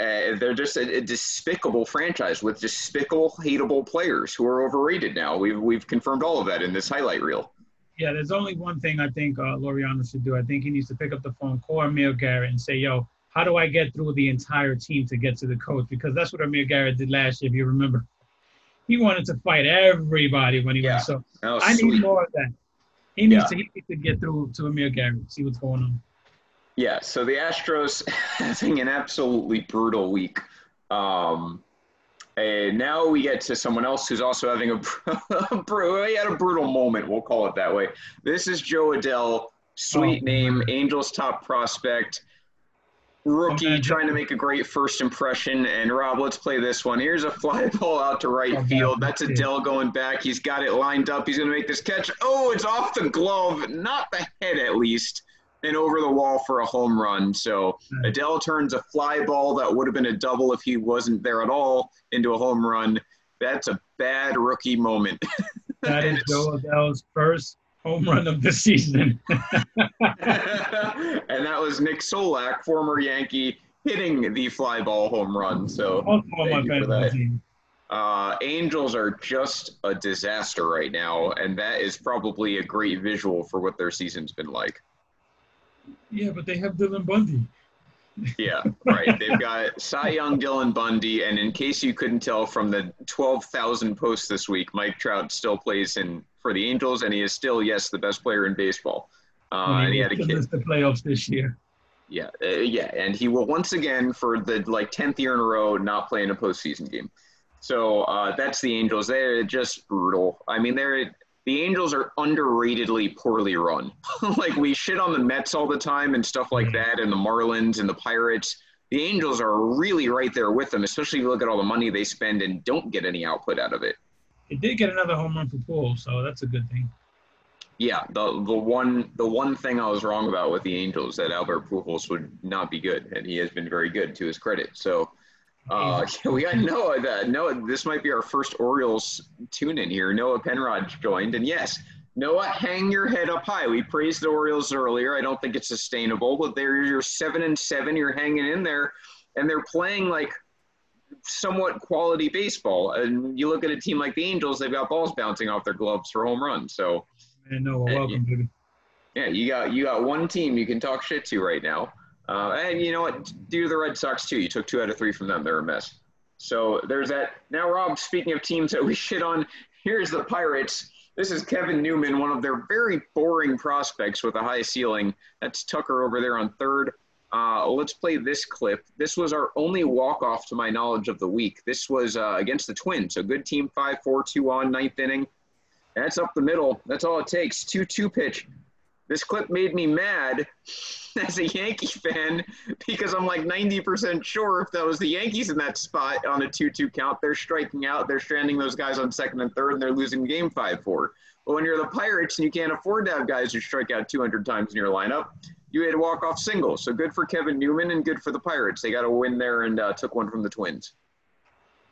Uh, they're just a, a, despicable franchise with despicable, hateable players who are overrated now. We've, we've confirmed all of that in this highlight reel. Yeah, there's only one thing I think uh, Laureano should do. I think he needs to pick up the phone, call Amir Garrett, and say, yo, how do I get through the entire team to get to the coach? Because that's what Amir Garrett did last year, if you remember. He wanted to fight everybody when he yeah, was so. I sweet. need more of that. He needs yeah. to he needs to get through to Amir Garrett, see what's going on. Yeah, so the Astros <laughs> having an absolutely brutal week. Um, And now we get to someone else who's also having a, <laughs> a he had a brutal moment. We'll call it that way. This is Jo Adell, sweet Oh. name, Angels top prospect, rookie Okay. trying to make a great first impression. And Rob, let's play this one. Here's a fly <laughs> ball out to right field. that's Adell going back. He's got it lined up. He's going to make this catch. Oh, it's off the glove, not the head at least, and over the wall for a home run. So hmm. Adell turns a fly ball that would have been a double if he wasn't there at all into a home run. That's a bad rookie moment. <laughs> that is And is it's- Jo Adell's first home run of the season. <laughs> and that was Nick Solak, former Yankee, hitting the fly ball home run. So Thank you for that. uh, Angels are just a disaster right now, and that is probably a great visual for what their season's been like. Yeah, but they have Dylan Bundy. Yeah, right. They've got Cy Young, Dylan Bundy, and in case you couldn't tell from the 12,000 posts this week, Mike Trout still plays in for the Angels, and he is still, yes, the best player in baseball. Uh, and he had a kid. the playoffs this year. Yeah, uh, yeah, and he will once again for the like tenth year in a row not play in a postseason game. So uh, that's the Angels. They're just brutal. I mean, they're the Angels are underratedly poorly run. <laughs> like we shit on the Mets all the time and stuff like mm. that, and the Marlins and the Pirates. The Angels are really right there with them, especially if you look at all the money they spend and don't get any output out of it. He did get another home run for Poole, so that's a good thing. Yeah, the the one the one thing I was wrong about with the Angels that Albert Pujols would not be good, and he has been very good to his credit. So uh, <laughs> we got Noah. That Noah, this might be our first Orioles tune in here. Noah Penrod joined, and yes, Noah, hang your head up high. We praised the Orioles earlier. I don't think it's sustainable, but they're you're seven and seven. You're hanging in there, and they're playing like somewhat quality baseball. And you look at a team like the Angels; they've got balls bouncing off their gloves for home runs. So. Man, Noah, welcome, baby. Yeah, you got you got one team you can talk shit to right now, uh, and you know what? Do the Red Sox too. You took two out of three from them. They're a mess. So there's that. Now, Rob, speaking of teams that we <laughs> shit on, here's the Pirates. This is Kevin Newman, one of their very boring prospects with a high ceiling. That's Tucker over there on third. Uh, let's play this clip. This was our only walk-off, to my knowledge, of the week. This was uh, against the Twins. A good team, 5-4-2 on ninth inning. That's up the middle. That's all it takes. 2-2 pitch. This clip made me mad <laughs> as a Yankee fan because I'm like 90% sure if that was the Yankees in that spot on a 2-2 count, they're striking out, they're stranding those guys on second and third, and they're losing game 5-4. But when you're the Pirates and you can't afford to have guys who strike out 200 times in your lineup, you had a walk-off single. So good for Kevin Newman and good for the Pirates. They got a win there and uh, took one from the Twins.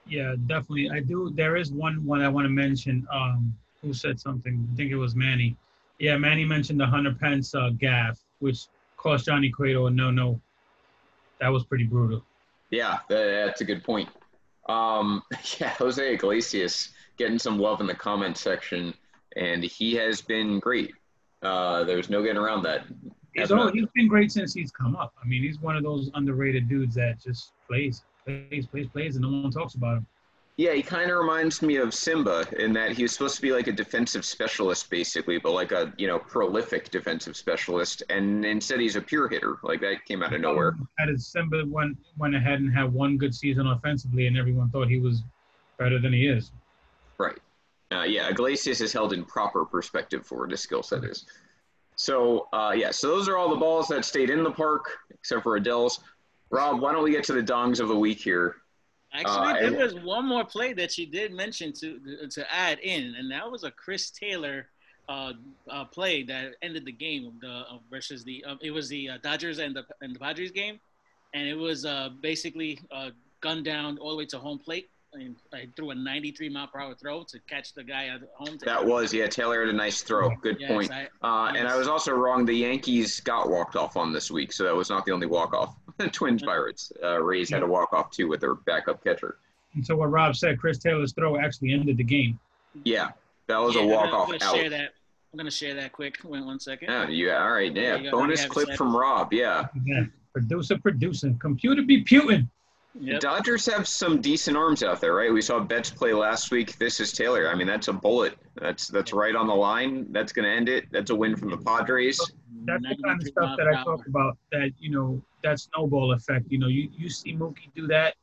Yeah, definitely. I do. There is one one I want to mention. Um, who said something? I think it was Manny. Yeah, Manny mentioned the Hunter Pence uh, gaff, which cost Johnny Cueto a no-no. That was pretty brutal. Yeah, that's a good point. Um, <laughs> yeah, Jose Iglesias getting some love in the comment section, and he has been great. Uh, there's no getting around that. He's, all, he's been great since he's come up. I mean, he's one of those underrated dudes that just plays, plays, plays, plays, and no one talks about him. Yeah, he kind of reminds me of Simba in that he was supposed to be like a defensive specialist, basically, but like a you know prolific defensive specialist, and instead he's a pure hitter. Like that came out of nowhere. Had his Simba went went ahead and had one good season offensively, and everyone thought he was better than he is. Right. Uh, yeah, Iglesias is held in proper perspective for what his skill set is. So, uh, yeah, so those are all the balls that stayed in the park, except for Adell's. Rob, why don't we get to the dongs of the week here? Actually, Uh, there was one more play that she did mention to to add in, and that was a Chris Taylor uh, uh, play that ended the game the, uh, versus the. It was the uh, Dodgers and the and the Padres game, and it was uh, basically uh, gunned down all the way to home plate. And I threw a 93 mile per hour throw to catch the guy at home. That was, yeah, Taylor had a nice throw. Good Yes, point. I- Uh, And I was also wrong. The Yankees got walked off on this week, so that was not the only walk off. <laughs> Twins Pirates. Uh, Rays had a walk off too with their backup catcher. And so what Rob said, Chris Taylor's throw actually ended the game. Yeah, that was Yeah, a I'm walk off I'm gonna share out. that. I'm gonna share that quick. Wait one second. Yeah, yeah, all right, yeah. Bonus We have it clip from Rob, yeah. Yeah. Producer producing. Computer be putin'. Yep. Dodgers have some decent arms out there, right? We saw Betts play last week. This is Taylor. I mean, that's a bullet. That's that's right on the line. That's going to end it. That's a win from the Padres. That's the kind of stuff that I hour. talk about. That you know, that snowball effect. You know, you you see Mookie do that,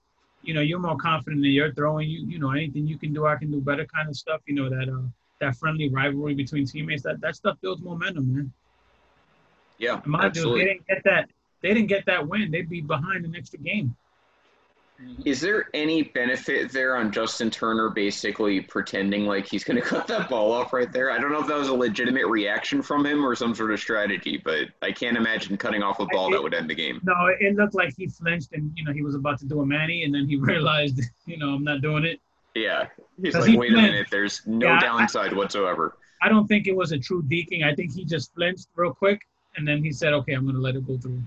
you know, you're more confident in your throwing. You you know, anything you can do, I can do better kind of stuff. You know that uh that friendly rivalry between teammates. That that stuff builds momentum, man. Yeah, And mind you, if absolutely. they didn't get that. They didn't get that win. They'd be behind an extra game. Mm-hmm. Is there any benefit there on Justin Turner basically pretending like he's going <laughs> to cut that ball off right there? I don't know if that was a legitimate reaction from him or some sort of strategy, but I can't imagine cutting off a ball that would end the game. No, it looked like he flinched and you know he was about to do a Manny, and then he <laughs> realized, you know, I'm not doing it. Yeah. He's like, he wait a minute, there's no Yeah, I- downside whatsoever. I don't think it was a true deking. I think he just flinched real quick, and then he said, "Okay, I'm gonna let it go through."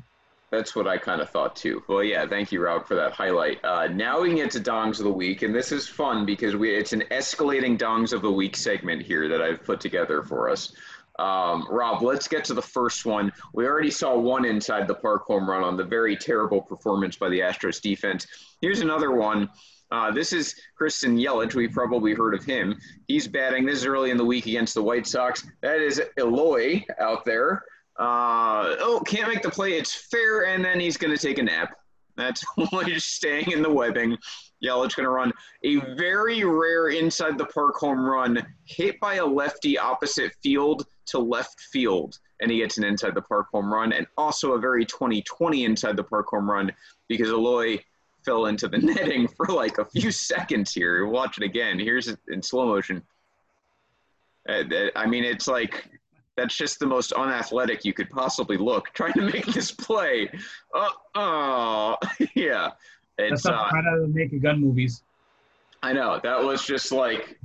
That's what I kind of thought too. Well, yeah, thank you, Rob, for that highlight. Uh, now we can get to dongs of the week, and this is fun because we it's an escalating dongs of the week segment here that I've put together for us. Um, Rob, let's get to the first one. We already saw one inside the park home run on the very terrible performance by the Astros defense. Here's another one. Uh, this is Christian Yelich. We've probably heard of him. He's batting. This is early in the week against the White Sox. That is Eloy out there. Uh, oh, can't make the play. It's fair, and then he's going to take a nap. That's <laughs> only staying in the webbing. Yelich going to run a very rare inside the park home run, hit by a lefty opposite field to left field, and he gets an inside the park home run, and also a very 2020 inside the park home run because Eloy fell into the <laughs> netting for like a few seconds here. Watch it again. Here's it in slow motion. Uh, I mean, it's like that's just the most unathletic you could possibly look trying to make this play. Oh, oh <laughs> yeah. That's It's something uh, right out of the Naked Gun movies. I know that was just like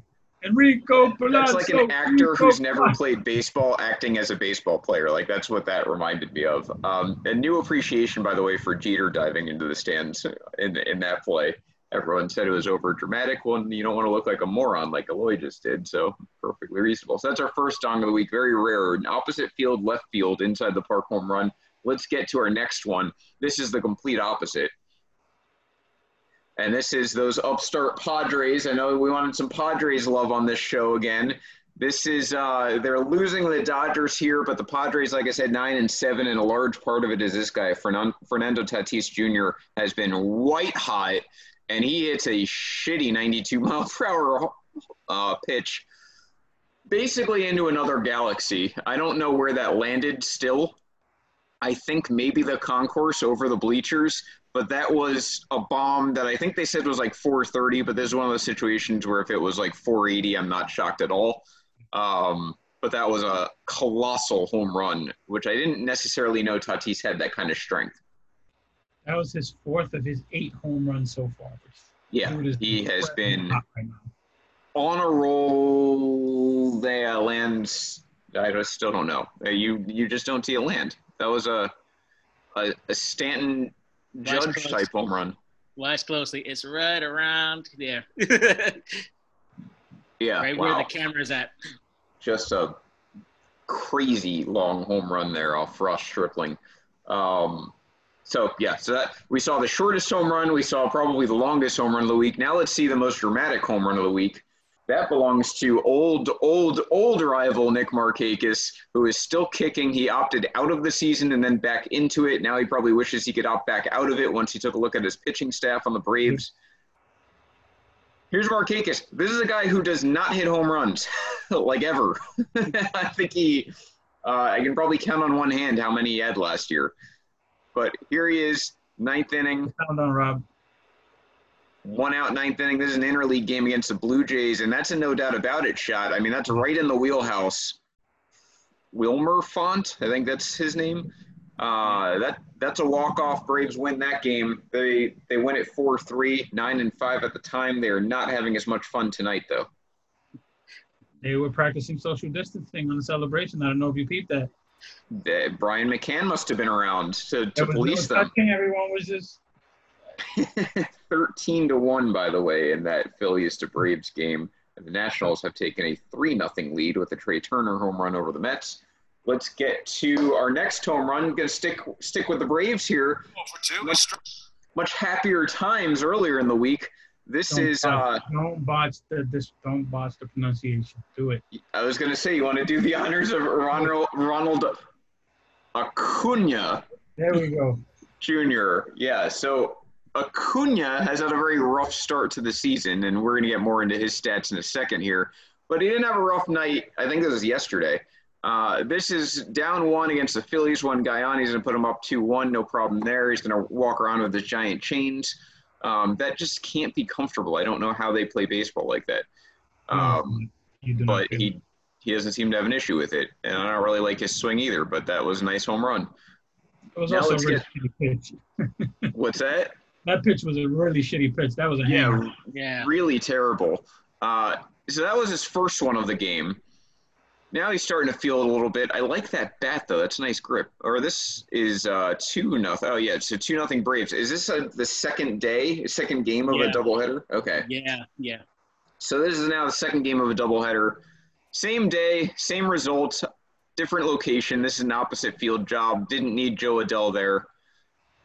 Enrico that's like an actor Enrico who's never played baseball acting as a baseball player. Like that's what that reminded me of. Um, a new appreciation, by the way, for Jeter diving into the stands in in that play. Everyone said it was over dramatic. Well, you don't want to look like a moron like Eloy just did. So perfectly reasonable. So that's our first dong of the week. Very rare. An opposite field, left field, inside the park home run. Let's get to our next one. This is the complete opposite. And this is those upstart Padres. I know we wanted some Padres love on this show again. This is uh, they're losing the Dodgers here, but the Padres, like I said, nine and seven, and a large part of it is this guy Fernan- Fernando Tatis Jr. has been white hot, and he hits a shitty 92 mile per hour uh, pitch, basically into another galaxy. I don't know where that landed still. I think maybe the concourse over the bleachers, but that was a bomb that I think they said was like 430. But this is one of those situations where if it was like 480, I'm not shocked at all. Um, but that was a colossal home run, which I didn't necessarily know Tatis had that kind of strength. That was his fourth of his eight home runs so far. Yeah, he has been right on a roll. They uh, lands. I just still don't know. Uh, You you just don't see a land. That was a a, a Stanton Vice Judge Pres- type home run. Watch closely. It's right around there. <laughs> Yeah, right where wow. the camera's at. just a crazy long home run there off Ross Stripling. Um, so yeah, so that we saw the shortest home run, we saw probably the longest home run of the week. Now let's see the most dramatic home run of the week. That belongs to old, old, old rival Nick Markakis, who is still kicking. He opted out of the season and then back into it. Now he probably wishes he could opt back out of it once he took a look at his pitching staff on the Braves. Here's Markakis. This is a guy who does not hit home runs, <laughs> like ever. <laughs> I think he, uh, I can probably count on one hand how many he had last year. But here he is, ninth inning, Sound on Rob. one out, ninth inning. This is an interleague game against the Blue Jays, and that's a no doubt about it shot. I mean, that's right in the wheelhouse. Wilmer Font, I think that's his name. Uh, that that's a walk off. Braves win that game. They they win it four three, nine and five at the time. They are not having as much fun tonight though. They were practicing social distancing on the celebration. I don't know if you peeped that. Brian McCann must have been around to, to police no them. touching. Everyone was just <laughs> 13 to 1, by the way, in that Phillies to Braves game. And the Nationals have taken a 3 0 lead with a Trea Turner home run over the Mets. Let's get to our next home run. Going to stick stick with the Braves here. Much, much happier times earlier in the week. This don't is, uh, don't botch the this don't botch the pronunciation. Do it. I was to say, you want to do the honors of Ronald, Ronald Acuna There we go. Jr. Yeah, so Acuna has had a very rough start to the season, and we're going to get more into his stats in a second here. But he didn't have a rough night. I think this was yesterday. Uh, this is down one against the Phillies. One guy on, he's going to put him up 2 1, no problem there. He's going to walk around with his giant chains. Um, that just can't be comfortable. I don't know how they play baseball like that. Um, but he he doesn't seem to have an issue with it, and I don't really like his swing either. But that was a nice home run. It was now also a really get, pitch. <laughs> what's that? That pitch was a really shitty pitch. That was a yeah, yeah, really terrible. Uh, so that was his first one of the game. Now he's starting to feel it a little bit. I like that bat though. That's a nice grip. Or this is uh, two nothing. Oh yeah, so two nothing Braves. Is this a, the second day, second game of yeah. a doubleheader? Okay. Yeah, yeah. So this is now the second game of a doubleheader. Same day, same results, different location. This is an opposite field job. Didn't need Jo Adell there.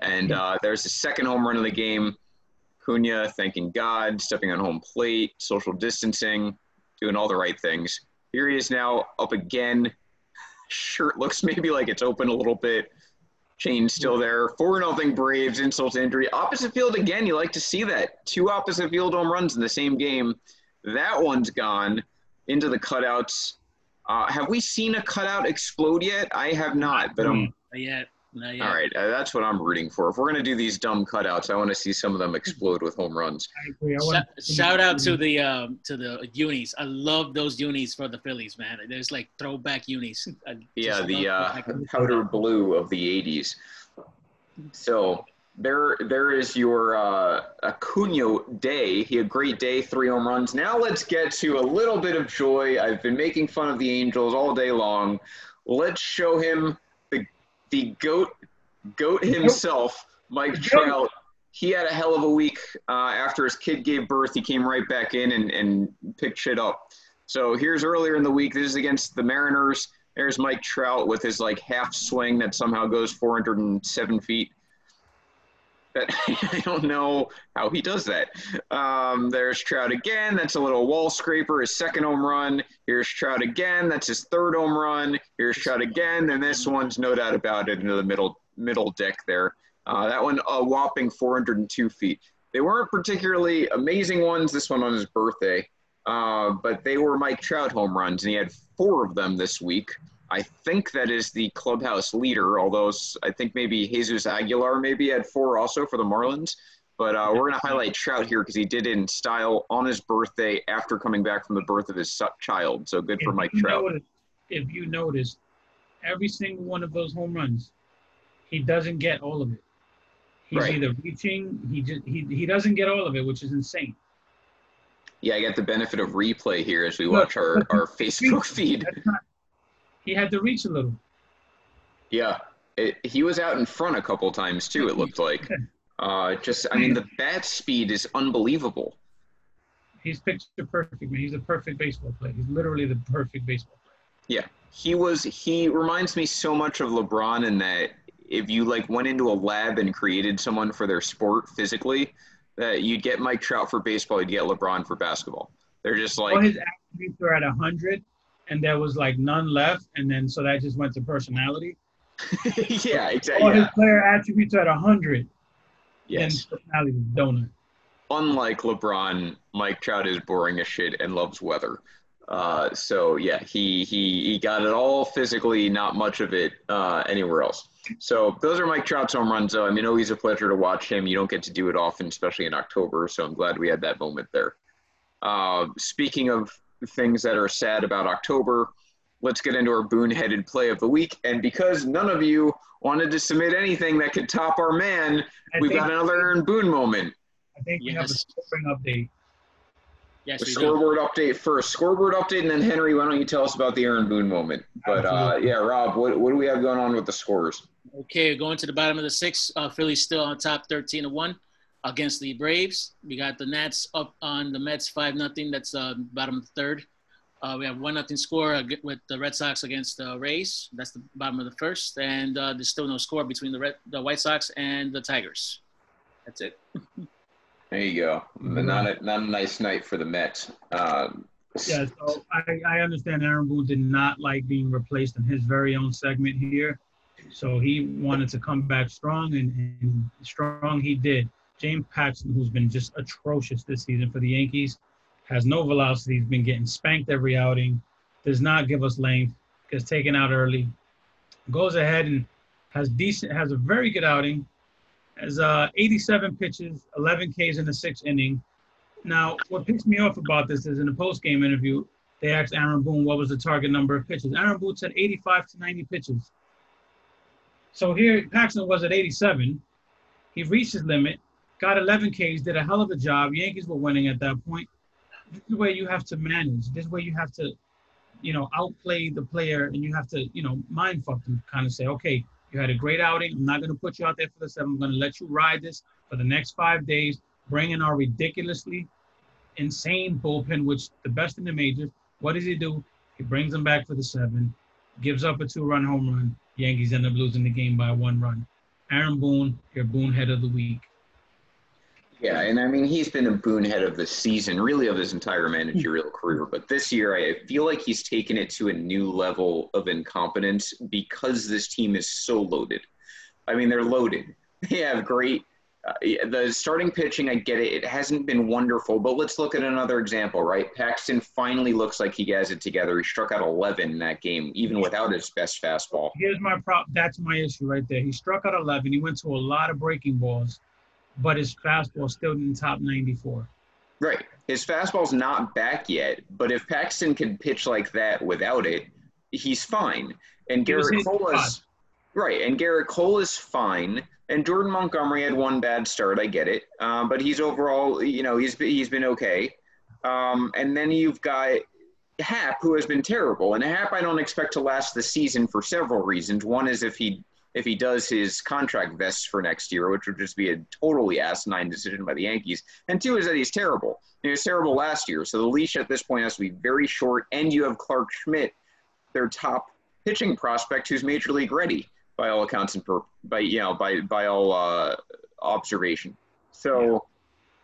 And uh, there's the second home run of the game. Cunha thanking God, stepping on home plate, social distancing, doing all the right things. Here he is now up again. Shirt looks maybe like it's open a little bit. Chain still there. 4 nothing Braves, insult to injury. Opposite field again. You like to see that. Two opposite field home runs in the same game. That one's gone into the cutouts. Uh, have we seen a cutout explode yet? I have not, but I'm. Not yet. Not yet. All right, uh, that's what I'm rooting for. If we're gonna do these dumb cutouts, I want to see some of them explode with home runs. I agree. I Shout, want shout out to the um, to the unis. I love those unis for the Phillies, man. There's like throwback unis. Yeah, the uh, powder blue of the '80s. So there, there is your uh, Acuna day. He had a great day, three home runs. Now let's get to a little bit of joy. I've been making fun of the Angels all day long. Let's show him the goat, goat himself, Mike. Trout. He had a hell of a week uh, after his kid gave birth. He came right back in and, and picked shit up. So here's earlier in the week. This is against the Mariners. There's Mike Trout with his like half swing that somehow goes 407 feet. That <laughs> I don't know how he does that. Um, there's Trout again. That's a little wall scraper. His second home run. Here's Trout again. That's his third home run. Here's Trout again. And this one's no doubt about it into the middle middle deck there. Uh, that one a whopping 402 feet. They weren't particularly amazing ones. This one on his birthday. Uh, but they were Mike Trout home runs, and he had four of them this week. I think that is the clubhouse leader, although I think maybe Jesus Aguilar maybe had four also for the Marlins. But uh, we're going to highlight Trout here because he did it in style on his birthday after coming back from the birth of his child. So good for if Mike Trout. notice- if you notice, every single one of those home runs, he doesn't get all of it. He's Right. either reaching, he just he, he doesn't get all of it, which is insane. Yeah, I got the benefit of replay here as we watch our, our Facebook <laughs> feed. That's not. He had to reach a little. Yeah, it, he was out in front a couple times too. It looked like. <laughs> Uh, just, I mean, the bat speed is unbelievable. He's picture perfect, man. He's a perfect baseball player. He's literally the perfect baseball player. Yeah, he was. He reminds me so much of LeBron in that if you like went into a lab and created someone for their sport physically, that you'd get Mike Trout for baseball, you'd get LeBron for basketball. They're just like, his attributes are at hundred, and there was like none left, and then so that just went to personality. <laughs> yeah, exactly. All his player attributes at hundred, Yes. and personality donut. unlike LeBron, Mike Trout is boring as shit and loves weather. Uh, so yeah, he he he got it all physically, not much of it uh, anywhere else. So those are Mike Trout's home runs. Though I mean, always a pleasure to watch him. You don't get to do it often, especially in October. So I'm glad we had that moment there. Uh, speaking of things that are sad about October, let's get into our boon-headed play of the week. And because none of you wanted to submit anything that could top our man, I we've got another Aaron Boone moment. I think we have a Yes. scoring update. Yes, The we do. scoreboard update first. Scoreboard update, and then Henry, why don't you tell us about the Aaron Boone moment? But uh, yeah, Rob, what, what do we have going on with the scores? Okay, going to the bottom of the six. Uh, Philly's still on top, thirteen to one, against the Braves. We got the Nats up on the Mets, five nothing. That's uh, bottom of the third. Uh, we have one nothing score with the Red Sox against the Rays. That's the bottom of the first, and uh, there's still no score between the Red, the White Sox and the Tigers. That's it. <laughs> There you go. Not a not a nice night for the Mets. Um, Yeah, so I, I understand Aaron Boone did not like being replaced in his very own segment here. So he wanted to come back strong, and, and strong he did. James Paxton, who's been just atrocious this season for the Yankees, has no velocity. He's been getting spanked every outing. Does not give us length. Gets taken out early. Goes ahead and has decent, has a very good outing. Has uh, 87 pitches, 11 Ks in the sixth inning. Now, what pissed me off about this is in the post-game interview, they asked Aaron Boone what was the target number of pitches. Aaron Boone said 85 to 90 pitches. So here, Paxton was at 87. He reached his limit, got 11 Ks, did a hell of a job. Yankees were winning at that point. This is where you have to manage. This is where you have to, you know, outplay the player and you have to, you know, mind fuck them, kind of say, okay, you had a great outing. I'm not going to put you out there for the seven. I'm going to let you ride this for the next five days. Bring in our ridiculously insane bullpen, which the best in the majors. What does he do? He brings them back for the seven, gives up a two-run home run. Yankees end up losing the game by one run. Aaron Boone, your Boone head of the week. Yeah, and I mean he's been a boonhead of the season, really of his entire managerial career. But this year, I feel like he's taken it to a new level of incompetence because this team is so loaded. I mean, they're loaded. <laughs> They have great. Uh, the starting pitching, I get it. It hasn't been wonderful, but let's look at another example, right? Paxton finally looks like he has it together. He struck out 11 in that game, even without his best fastball. Here's my prop. That's my issue right there. He struck out 11. He went to a lot of breaking balls but his fastball still in the top 94. Right. His fastball's not back yet, but if Paxton can pitch like that without it, he's fine. And Gerrit Cole is right. And Gerrit Cole is fine. And Jordan Montgomery had one bad start. I get it, um, but he's overall, you know, he's he's been okay. Um, and then you've got Happ, who has been terrible. And Happ, I don't expect to last the season for several reasons. One is if he if he does his contract vests for next year, which would just be a totally asinine decision by the Yankees. And two is that he's terrible. He was terrible last year, so the leash at this point has to be very short. And you have Clarke Schmidt, their top pitching prospect, who's major league ready by all accounts and per, by you know by by all uh, observation. So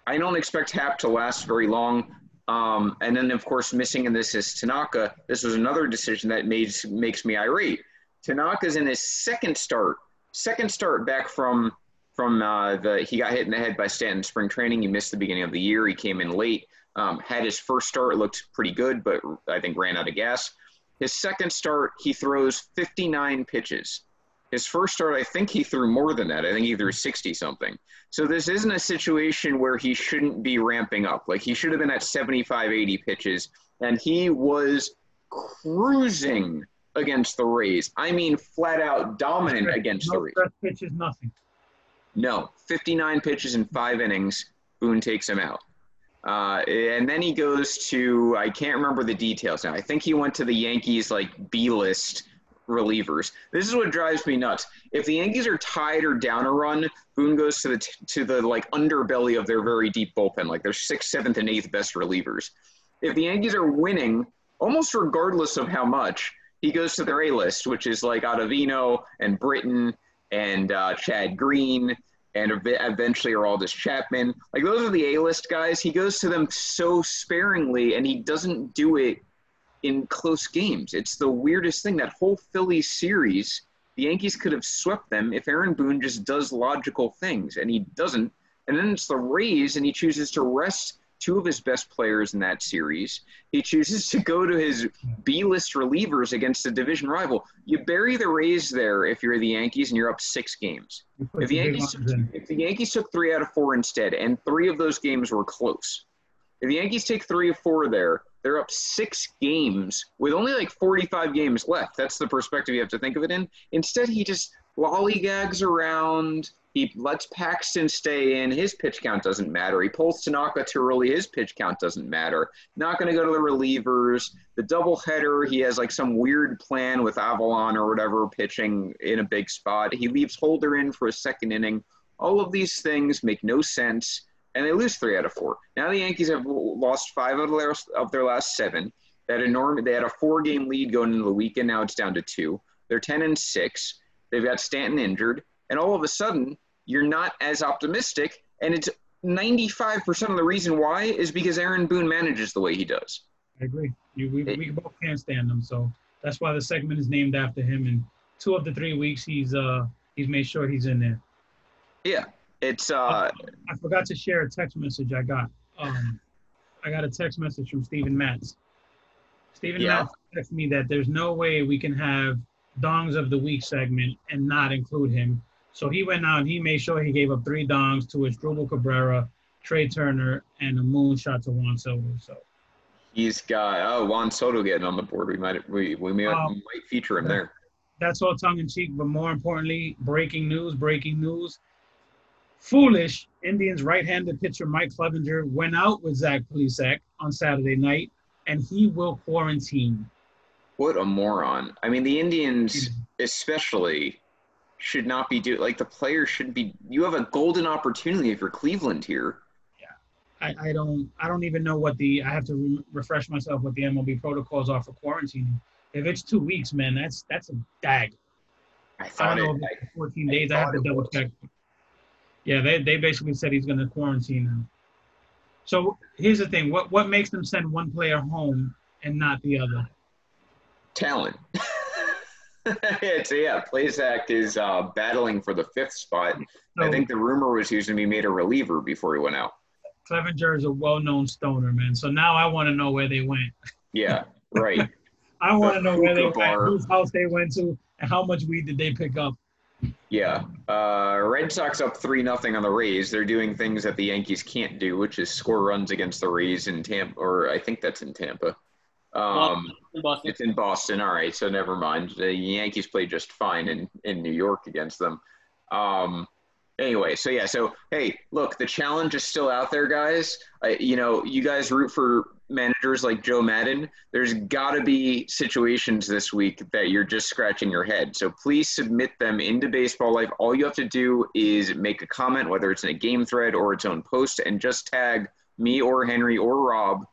I don't expect Happ to last very long. Um, and then, of course, missing in this is Tanaka. This was another decision that makes makes me irate Tanaka's in his second start, second start back from from uh, the he got hit in the head by Stanton spring training. He missed the beginning of the year. He came in late. Um, had his first start, looked pretty good, but I think ran out of gas. His second start, he throws 59 pitches. His first start, I think he threw more than that. I think he threw 60 something. So this isn't a situation where he shouldn't be ramping up. Like he should have been at 75, 80 pitches, and he was cruising against the Rays. I mean, flat out dominant no, against no the Rays. pitches, nothing. No, 59 pitches in five innings. Boone takes him out. Uh, and then he goes to, I can't remember the details now. I think he went to the Yankees like B list relievers. This is what drives me nuts. If the Yankees are tied or down a run, Boone goes to the t- to the like underbelly of their very deep bullpen, like their sixth, seventh, and eighth best relievers. If the Yankees are winning, almost regardless of how much, he goes to their A list, which is like Ottavino and Britton and uh, Chad Green and eventually Aroldis Chapman. Like those are the A list guys. He goes to them so sparingly, and he doesn't do it in close games. It's the weirdest thing. That whole Phillies series, the Yankees could have swept them if Aaron Boone just does logical things, and he doesn't. And then it's the Rays, and he chooses to rest two of his best players in that series. He chooses to go to his B list relievers against a division rival. You bury the Rays there if you're the Yankees and you're up six games. If the, Yankees, if the Yankees took three out of four instead, and three of those games were close, if the Yankees take three of four there, they're up six games with only like 45 games left. That's the perspective you have to think of it in. Instead, he just lollygags around he lets Paxton stay in. His pitch count doesn't matter. He pulls Tanaka too early. His pitch count doesn't matter. Not going to go to the relievers. The doubleheader, he has like some weird plan with Avilan or whatever pitching in a big spot. He leaves Holder in for a second inning. All of these things make no sense, and they lose three out of four. Now the Yankees have lost five of their, of their last seven. Had, a they had a four-game lead going into the weekend. Now it's down to two. They're 10 and six. They've got Stanton injured and all of a sudden you're not as optimistic. And it's 95% of the reason why is because Aaron Boone manages the way he does. I agree. You, we, we both can't stand him. So that's why the segment is named after him. And two of the three weeks, he's uh he's made sure he's in there. Yeah. It's uh, I forgot to share a text message I got. Um, I got a text message from Steven Matz. Steven Yeah. Matz texted me that there's no way we can have dongs of the week segment and not include him. So he went out and he made sure he gave up three dongs to Asdrubal Cabrera, Trea Turner, and a moonshot to Juan Soto. So he's got oh Juan Soto getting on the board. We might we we may, Um, might feature him there. that's all tongue in cheek, but more importantly, breaking news, breaking news. Foolish Indians right-handed pitcher Mike Clevinger went out with Zach Plesac on Saturday night, and he will quarantine. What a moron! I mean, the Indians especially should not be do like the players should be. You have a golden opportunity if you're Cleveland here. Yeah, I, I don't I don't even know what the I have to re- refresh myself what the MLB protocols are for quarantining. If it's two weeks, man, that's that's a dag. I I thought don't it. know if I, it's 14 I days. I have to double was. check. Yeah, they, they basically said he's going to quarantine now. So here's the thing: what what makes them send one player home and not the other? talent. <laughs> <laughs> it's yeah. Plesac is uh, battling for the fifth spot. So I think the rumor was he was going to be made a reliever before he went out. Clevinger is a well-known stoner, man. So now I want to know where they went. Yeah, right. <laughs> I want to know where they went, whose house they went to, and how much weed did they pick up. Yeah. Uh, Red Sox up 3 nothing on the Rays. They're doing things that the Yankees can't do, which is score runs against the Rays in Tampa, or I think that's in Tampa. Um, Boston. it's in Boston. All right, so never mind. The Yankees played just fine in, in New York against them. Um, anyway, so yeah, so hey, look, the challenge is still out there, guys. I, you know, you guys root for managers like Joe Maddon. There's got to be situations this week that you're just scratching your head. So please submit them into Baseball Life. All you have to do is make a comment, whether it's in a game thread or its own post, and just tag me or Henry or Rob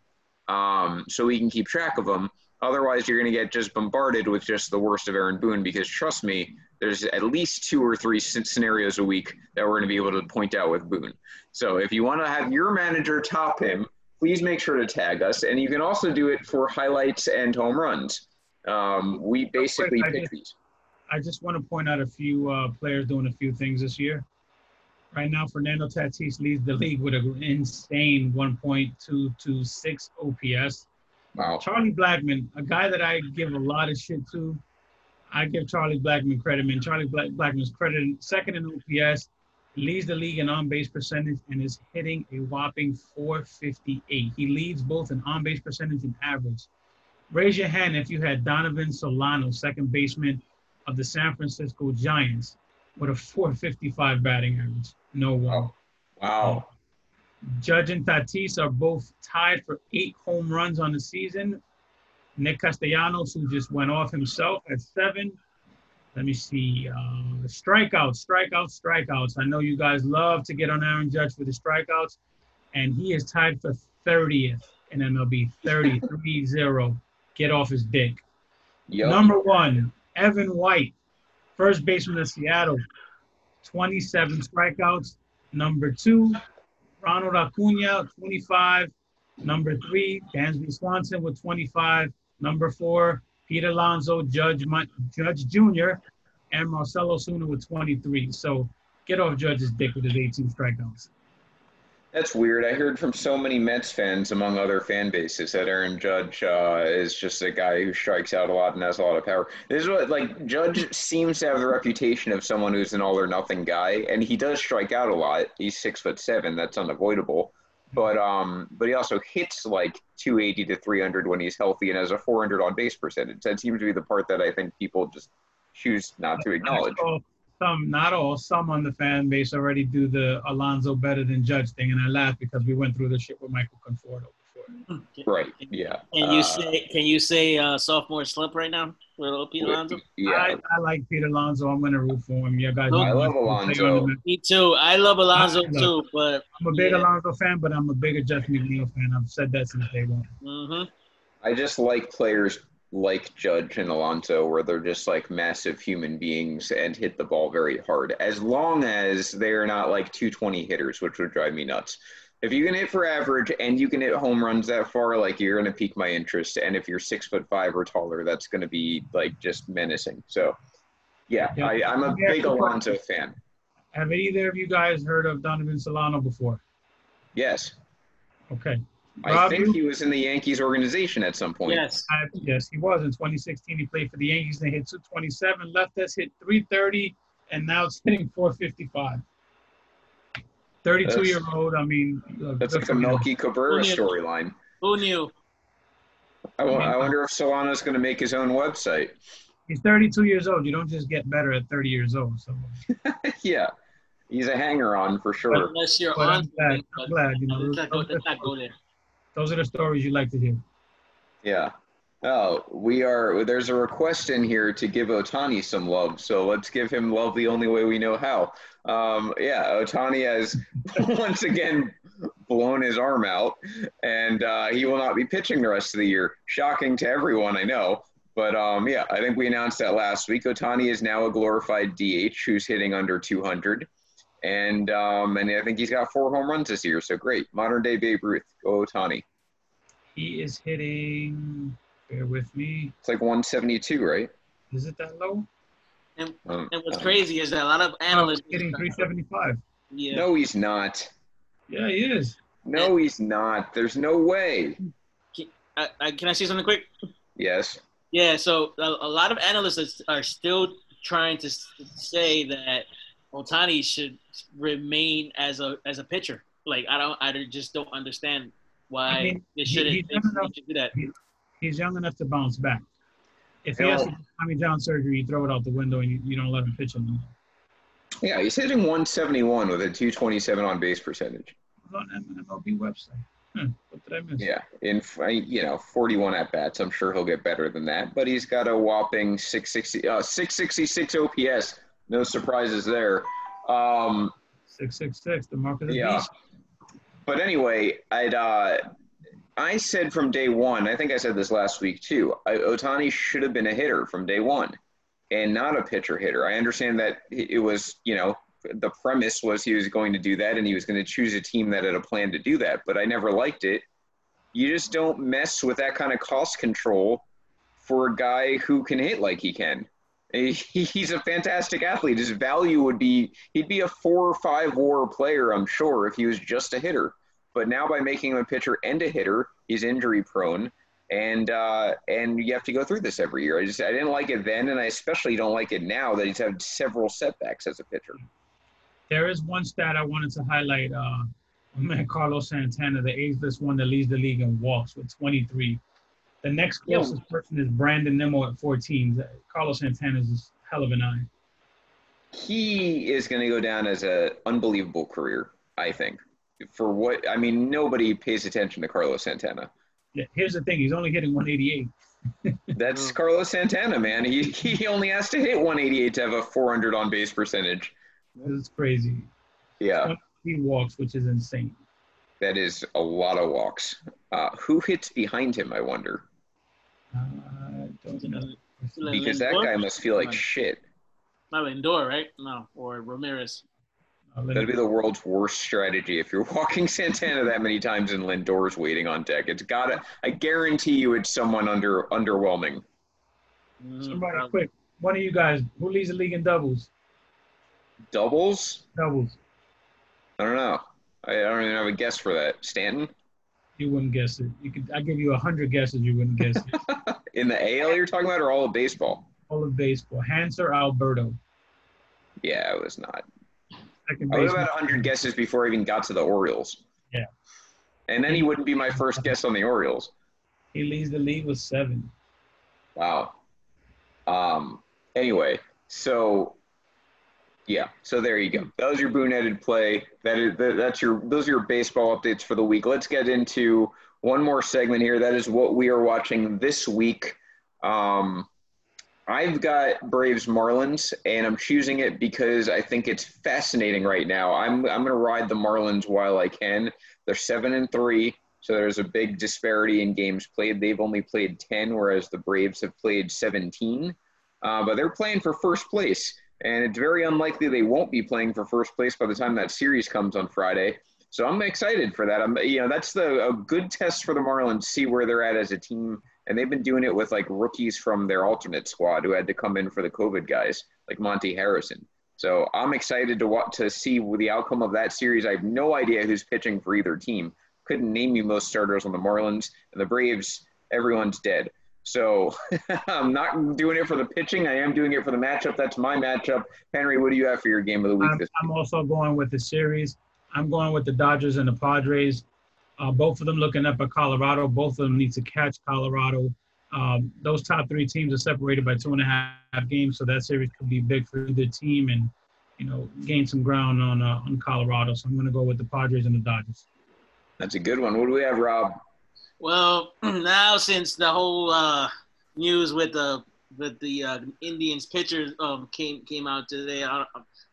um, so we can keep track of them. Otherwise, you're going to get just bombarded with just the worst of Aaron Boone because trust me, there's at least two or three sc- scenarios a week that we're going to be able to point out with Boone. So if you want to have your manager top him, please make sure to tag us. And you can also do it for highlights and home runs. Um, we basically I pick just- these. I just want to point out a few uh, players doing a few things this year. Right now, Fernando Tatis leads the league with an insane 1.226 OPS. Wow. Charlie Blackmon, a guy that I give a lot of shit to. I give Charlie Blackmon credit, man. Charlie Black- Blackmon's credited second in OPS, leads the league in on-base percentage, and is hitting a whopping 458. He leads both in on-base percentage and average. Raise your hand if you had Donovan Solano, second baseman of the San Francisco Giants, with a 455 batting average. No one. Wow. Wow. Judge and Tatis are both tied for eight home runs on the season. Nick Castellanos, who just went off himself at seven. Let me see. Uh, strikeouts, strikeouts, strikeouts. I know you guys love to get on Aaron Judge for the strikeouts, and he is tied for 30th in MLB, 30, 3-0. Get off his dick. Yep. Number one, Evan White, first baseman of Seattle, 27 strikeouts. Number two, Ronald Acuna, 25. Number three, Dansby Swanson with 25. Number four, Pete Alonso, Judge Judge Jr., and Marcell Ozuna with 23. So get off Judge's dick with his 18 strikeouts. That's weird. I heard from so many Mets fans, among other fan bases, that Aaron Judge uh, is just a guy who strikes out a lot and has a lot of power. This is what like Judge seems to have the reputation of someone who's an all or nothing guy, and he does strike out a lot. He's six foot seven. That's unavoidable. But um, but he also hits like 280 to 300 when he's healthy and has a 400 on base percentage. That seems to be the part that I think people just choose not to acknowledge. I saw Some, not all, some on the fan base already do the Alonso better than Judge thing, and I laugh because we went through this shit with Michael Conforto before. Right? Yeah. Can you Uh, say can you say uh, sophomore slump right now with Pete Alonso? Yeah. I, I like Pete Alonso. I'm going to root for him. Yeah, guys, I love I'm Alonso. Me too. I love Alonso I love- too, but I'm a big Yeah. Alonso fan, but I'm a bigger Jeff McNeil fan. I've said that since day one. Mm-hmm. I just like players like Judge and Alonso, where they're just like massive human beings and hit the ball very hard. As long as they're not like 220 hitters, which would drive me nuts. If you can hit for average and you can hit home runs that far, like you're gonna pique my interest. And if you're six foot five or taller, that's gonna be like just menacing. So, yeah, Yeah. I, I'm a big Alonso fan. Have either of you guys heard of Donovan Solano before? Yes. Okay. I Rob, think he was in the Yankees organization at some point. Yes. I, yes, he was in 2016. He played for the Yankees. They hit 227. Left us hit 330, and now it's hitting 455. 32 year old. I mean, uh, That's like a him. Melky Cabrera storyline. Who knew? I, wonder if Solano's going to make his own website. He's 32 years old. You don't just get better at 30 years old. So, <laughs> yeah, he's a hanger on for sure. Unless you're but on. I'm glad. I'm glad. You know, Let's not, go, let's not go there. Those are the stories you like to hear. Yeah. Oh, we are. There's a request in here to give Ohtani some love, so let's give him love the only way we know how. Um, yeah, Ohtani has <laughs> once again blown his arm out, and uh, he will not be pitching the rest of the year. Shocking to everyone, I know. But um, yeah, I think we announced that last week. Ohtani is now a glorified DH who's hitting under 200, and um, and I think he's got four home runs this year. So great, modern day Babe Ruth. Go Ohtani. He is hitting. Bear with me. It's like 172, right? Is it that low? Um, And what's um, crazy is that a lot of Oh, analysts. he's hitting 375. Yeah. No, he's not. Yeah, he is. No, he's not. There's no way. I, I, can I say something quick? Yes. Yeah, so a, a lot of analysts are still trying to say that Ohtani should remain as a as a pitcher. Like I don't, I just don't understand why I mean, they shouldn't he's they done enough- should do that. He's young enough to bounce back. If he Yeah. has Tommy John surgery, you throw it out the window and you, you don't let him pitch anymore. Yeah, he's hitting 171 with a 227 on base percentage. It's on M- MLB website. Huh, what did I miss? Yeah, in you know 41 at bats. I'm sure he'll get better than that. But he's got a whopping 660, uh, 666 OPS. No surprises there. Um, 666, the mark of the Yeah. beast. But anyway, I'd uh, I said from day one. I think I said this last week too. Ohtani should have been a hitter from day one, and not a pitcher hitter. I understand that it was you know the premise was he was going to do that, and he was going to choose a team that had a plan to do that. But I never liked it. You just don't mess with that kind of cost control for a guy who can hit like he can. He- He's a fantastic athlete. His value would be he'd be a four or five WAR player, I'm sure, if he was just a hitter. But now by making him a pitcher and a hitter, he's injury prone, and uh, and you have to go through this every year. I just I didn't like it then, and I especially don't like it now that he's had several setbacks as a pitcher. There is one stat I wanted to highlight. Uh, man <laughs> Carlos Santana, the ageless one that leads the league in walks with 23. The next Yeah. closest person is Brandon Nimmo at 14. Carlos Santana is a hell of an eye. He is going to go down as an unbelievable career, I think. For what I mean, nobody pays attention to Carlos Santana. Yeah, here's the thing: he's only hitting 188. <laughs> That's. Carlos Santana, man. He he only has to hit 188 to have a 400 on base percentage. That's crazy. Yeah, He walks, which is insane. that is a lot of walks. Uh, who hits behind him? I wonder. Uh, I don't know. Like Because that guy must feel like Right. shit. Not Lindor, right? No, or Ramirez. Uh, That'd be the world's worst strategy if you're <laughs> walking Santana that many times and Lindor's waiting on deck. It's gotta. I guarantee you, it's someone under underwhelming. Mhm. Somebody Um, quick. One of you guys, who leads the league in doubles? Doubles? Doubles. I don't know. I, I don't even have a guess for that. Stanton You wouldn't guess it. You could. I give you a hundred guesses. You wouldn't guess it. <laughs> in the AL you're talking about, or all of baseball? All of baseball. Hanser Alberto. Yeah, it was not. Second I would have baseman. had 100 guesses before I even got to the Orioles. Yeah. And then he wouldn't be my first guess on the Orioles. He leads the league with seven. Wow. Um. Anyway, so yeah, so there you go. That was your boon-headed play. That is that, that's your those are your baseball updates for the week. Let's get into one more segment here. That is what we are watching this week. Um, I've got Braves Marlins, and I'm choosing it because I think it's fascinating right now. I'm I'm gonna ride the Marlins while I can. They're seven and three, so there's a big disparity in games played. They've only played ten, whereas the Braves have played 17. Uh, but they're playing for first place, and it's very unlikely they won't be playing for first place by the time that series comes on Friday. So I'm excited for that. I'm, you know, that's the a good test for the Marlins, see where they're at as a team. And they've been doing it with like rookies from their alternate squad who had to come in for the COVID guys, like Monte Harrison. So I'm excited to want to see the outcome of that series. I have no idea who's pitching for either team. Couldn't name you most starters on the Marlins and the Braves. Everyone's dead. So <laughs> I'm not doing it for the pitching. I am doing it for the matchup. That's my matchup. Henry, what do you have for your game of the week? I'm, I'm also going with the series. I'm going with the Dodgers and the Padres. Uh, both of them looking up at Colorado. Both of them need to catch Colorado. Um, those top three teams are separated by two and a half games, so that series could be big for the team and you know gain some ground on uh, on Colorado. So I'm going to go with the Padres and the Dodgers. That's a good one. What do we have, Rob? Well, <clears throat> now since the whole uh, news with the with the uh, Indians pitcher um, came came out today, I,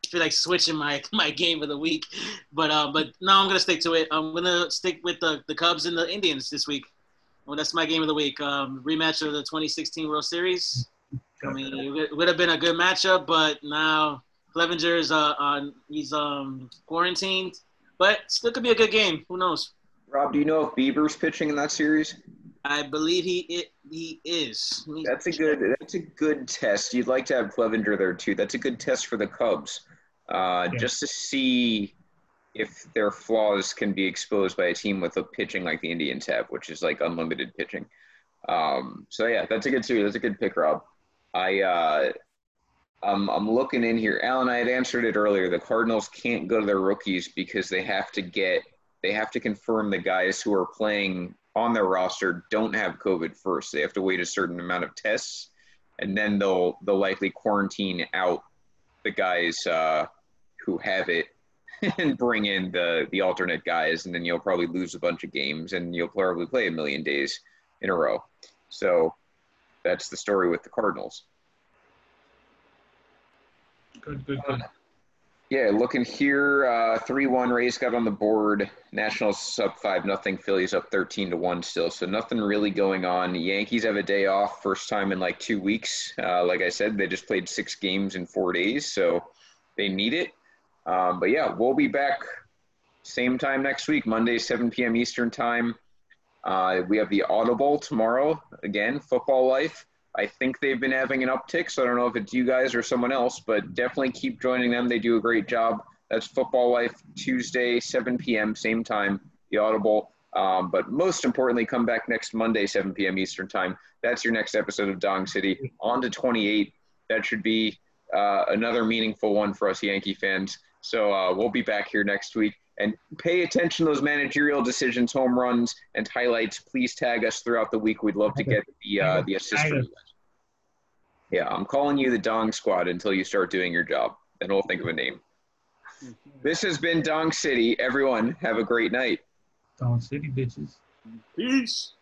feel like switching my, <laughs> my game of the week. But uh, but no, I'm gonna stick to it. I'm gonna stick with the, the Cubs and the Indians this week. Well, that's my game of the week. Um, rematch of the 2016 World Series. I mean, it would have been a good matchup, but now Clevinger is uh, on he's um quarantined, but still could be a good game. Who knows? Rob, do you know if Bieber's pitching in that series? I believe he it, he is. That's a good that's a good test. You'd like to have Clevinger there too. That's a good test for the Cubs, uh, yeah. just to see if their flaws can be exposed by a team with a pitching like the Indians have, which is like unlimited pitching. Um, so yeah, that's a good series. That's a good pick, Rob. I uh, I'm, I'm looking in here. Alan, I had answered it earlier. The Cardinals can't go to their rookies because they have to get they have to confirm the guys who are playing on their roster don't have COVID first. They have to wait a certain amount of tests, and then they'll they'll likely quarantine out the guys uh, who have it <laughs> and bring in the the alternate guys, and then you'll probably lose a bunch of games, and you'll probably play a million days in a row. So that's the story with the Cardinals. Good, good, good. Yeah, looking here, uh, three one Rays got on the board. Nationals up five nothing. Phillies up thirteen to one still. So nothing really going on. Yankees have a day off, first time in like two weeks. Uh, like I said, they just played six games in four days, so they need it. Um, but yeah, we'll be back same time next week, Monday, seven p.m. Eastern time. Uh, we have the Audible tomorrow again, Football Life. I think they've been having an uptick, so I don't know if it's you guys or someone else, but definitely keep joining them. They do a great job. That's Football Life Tuesday, 7 p.m., same time, the Audible. Um, but most importantly, come back next Monday, 7 p.m. Eastern Time. That's your next episode of Dong City. On to 28. That should be uh, another meaningful one for us Yankee fans. So uh, we'll be back here next week. And pay attention to those managerial decisions, home runs, and highlights. Please tag us throughout the week. We'd love to get the uh, the assist Yeah, I'm calling you the Dong Squad until you start doing your job. and we'll think of a name. This has been Dong City. Everyone, have a great night. Dong City, bitches. Peace.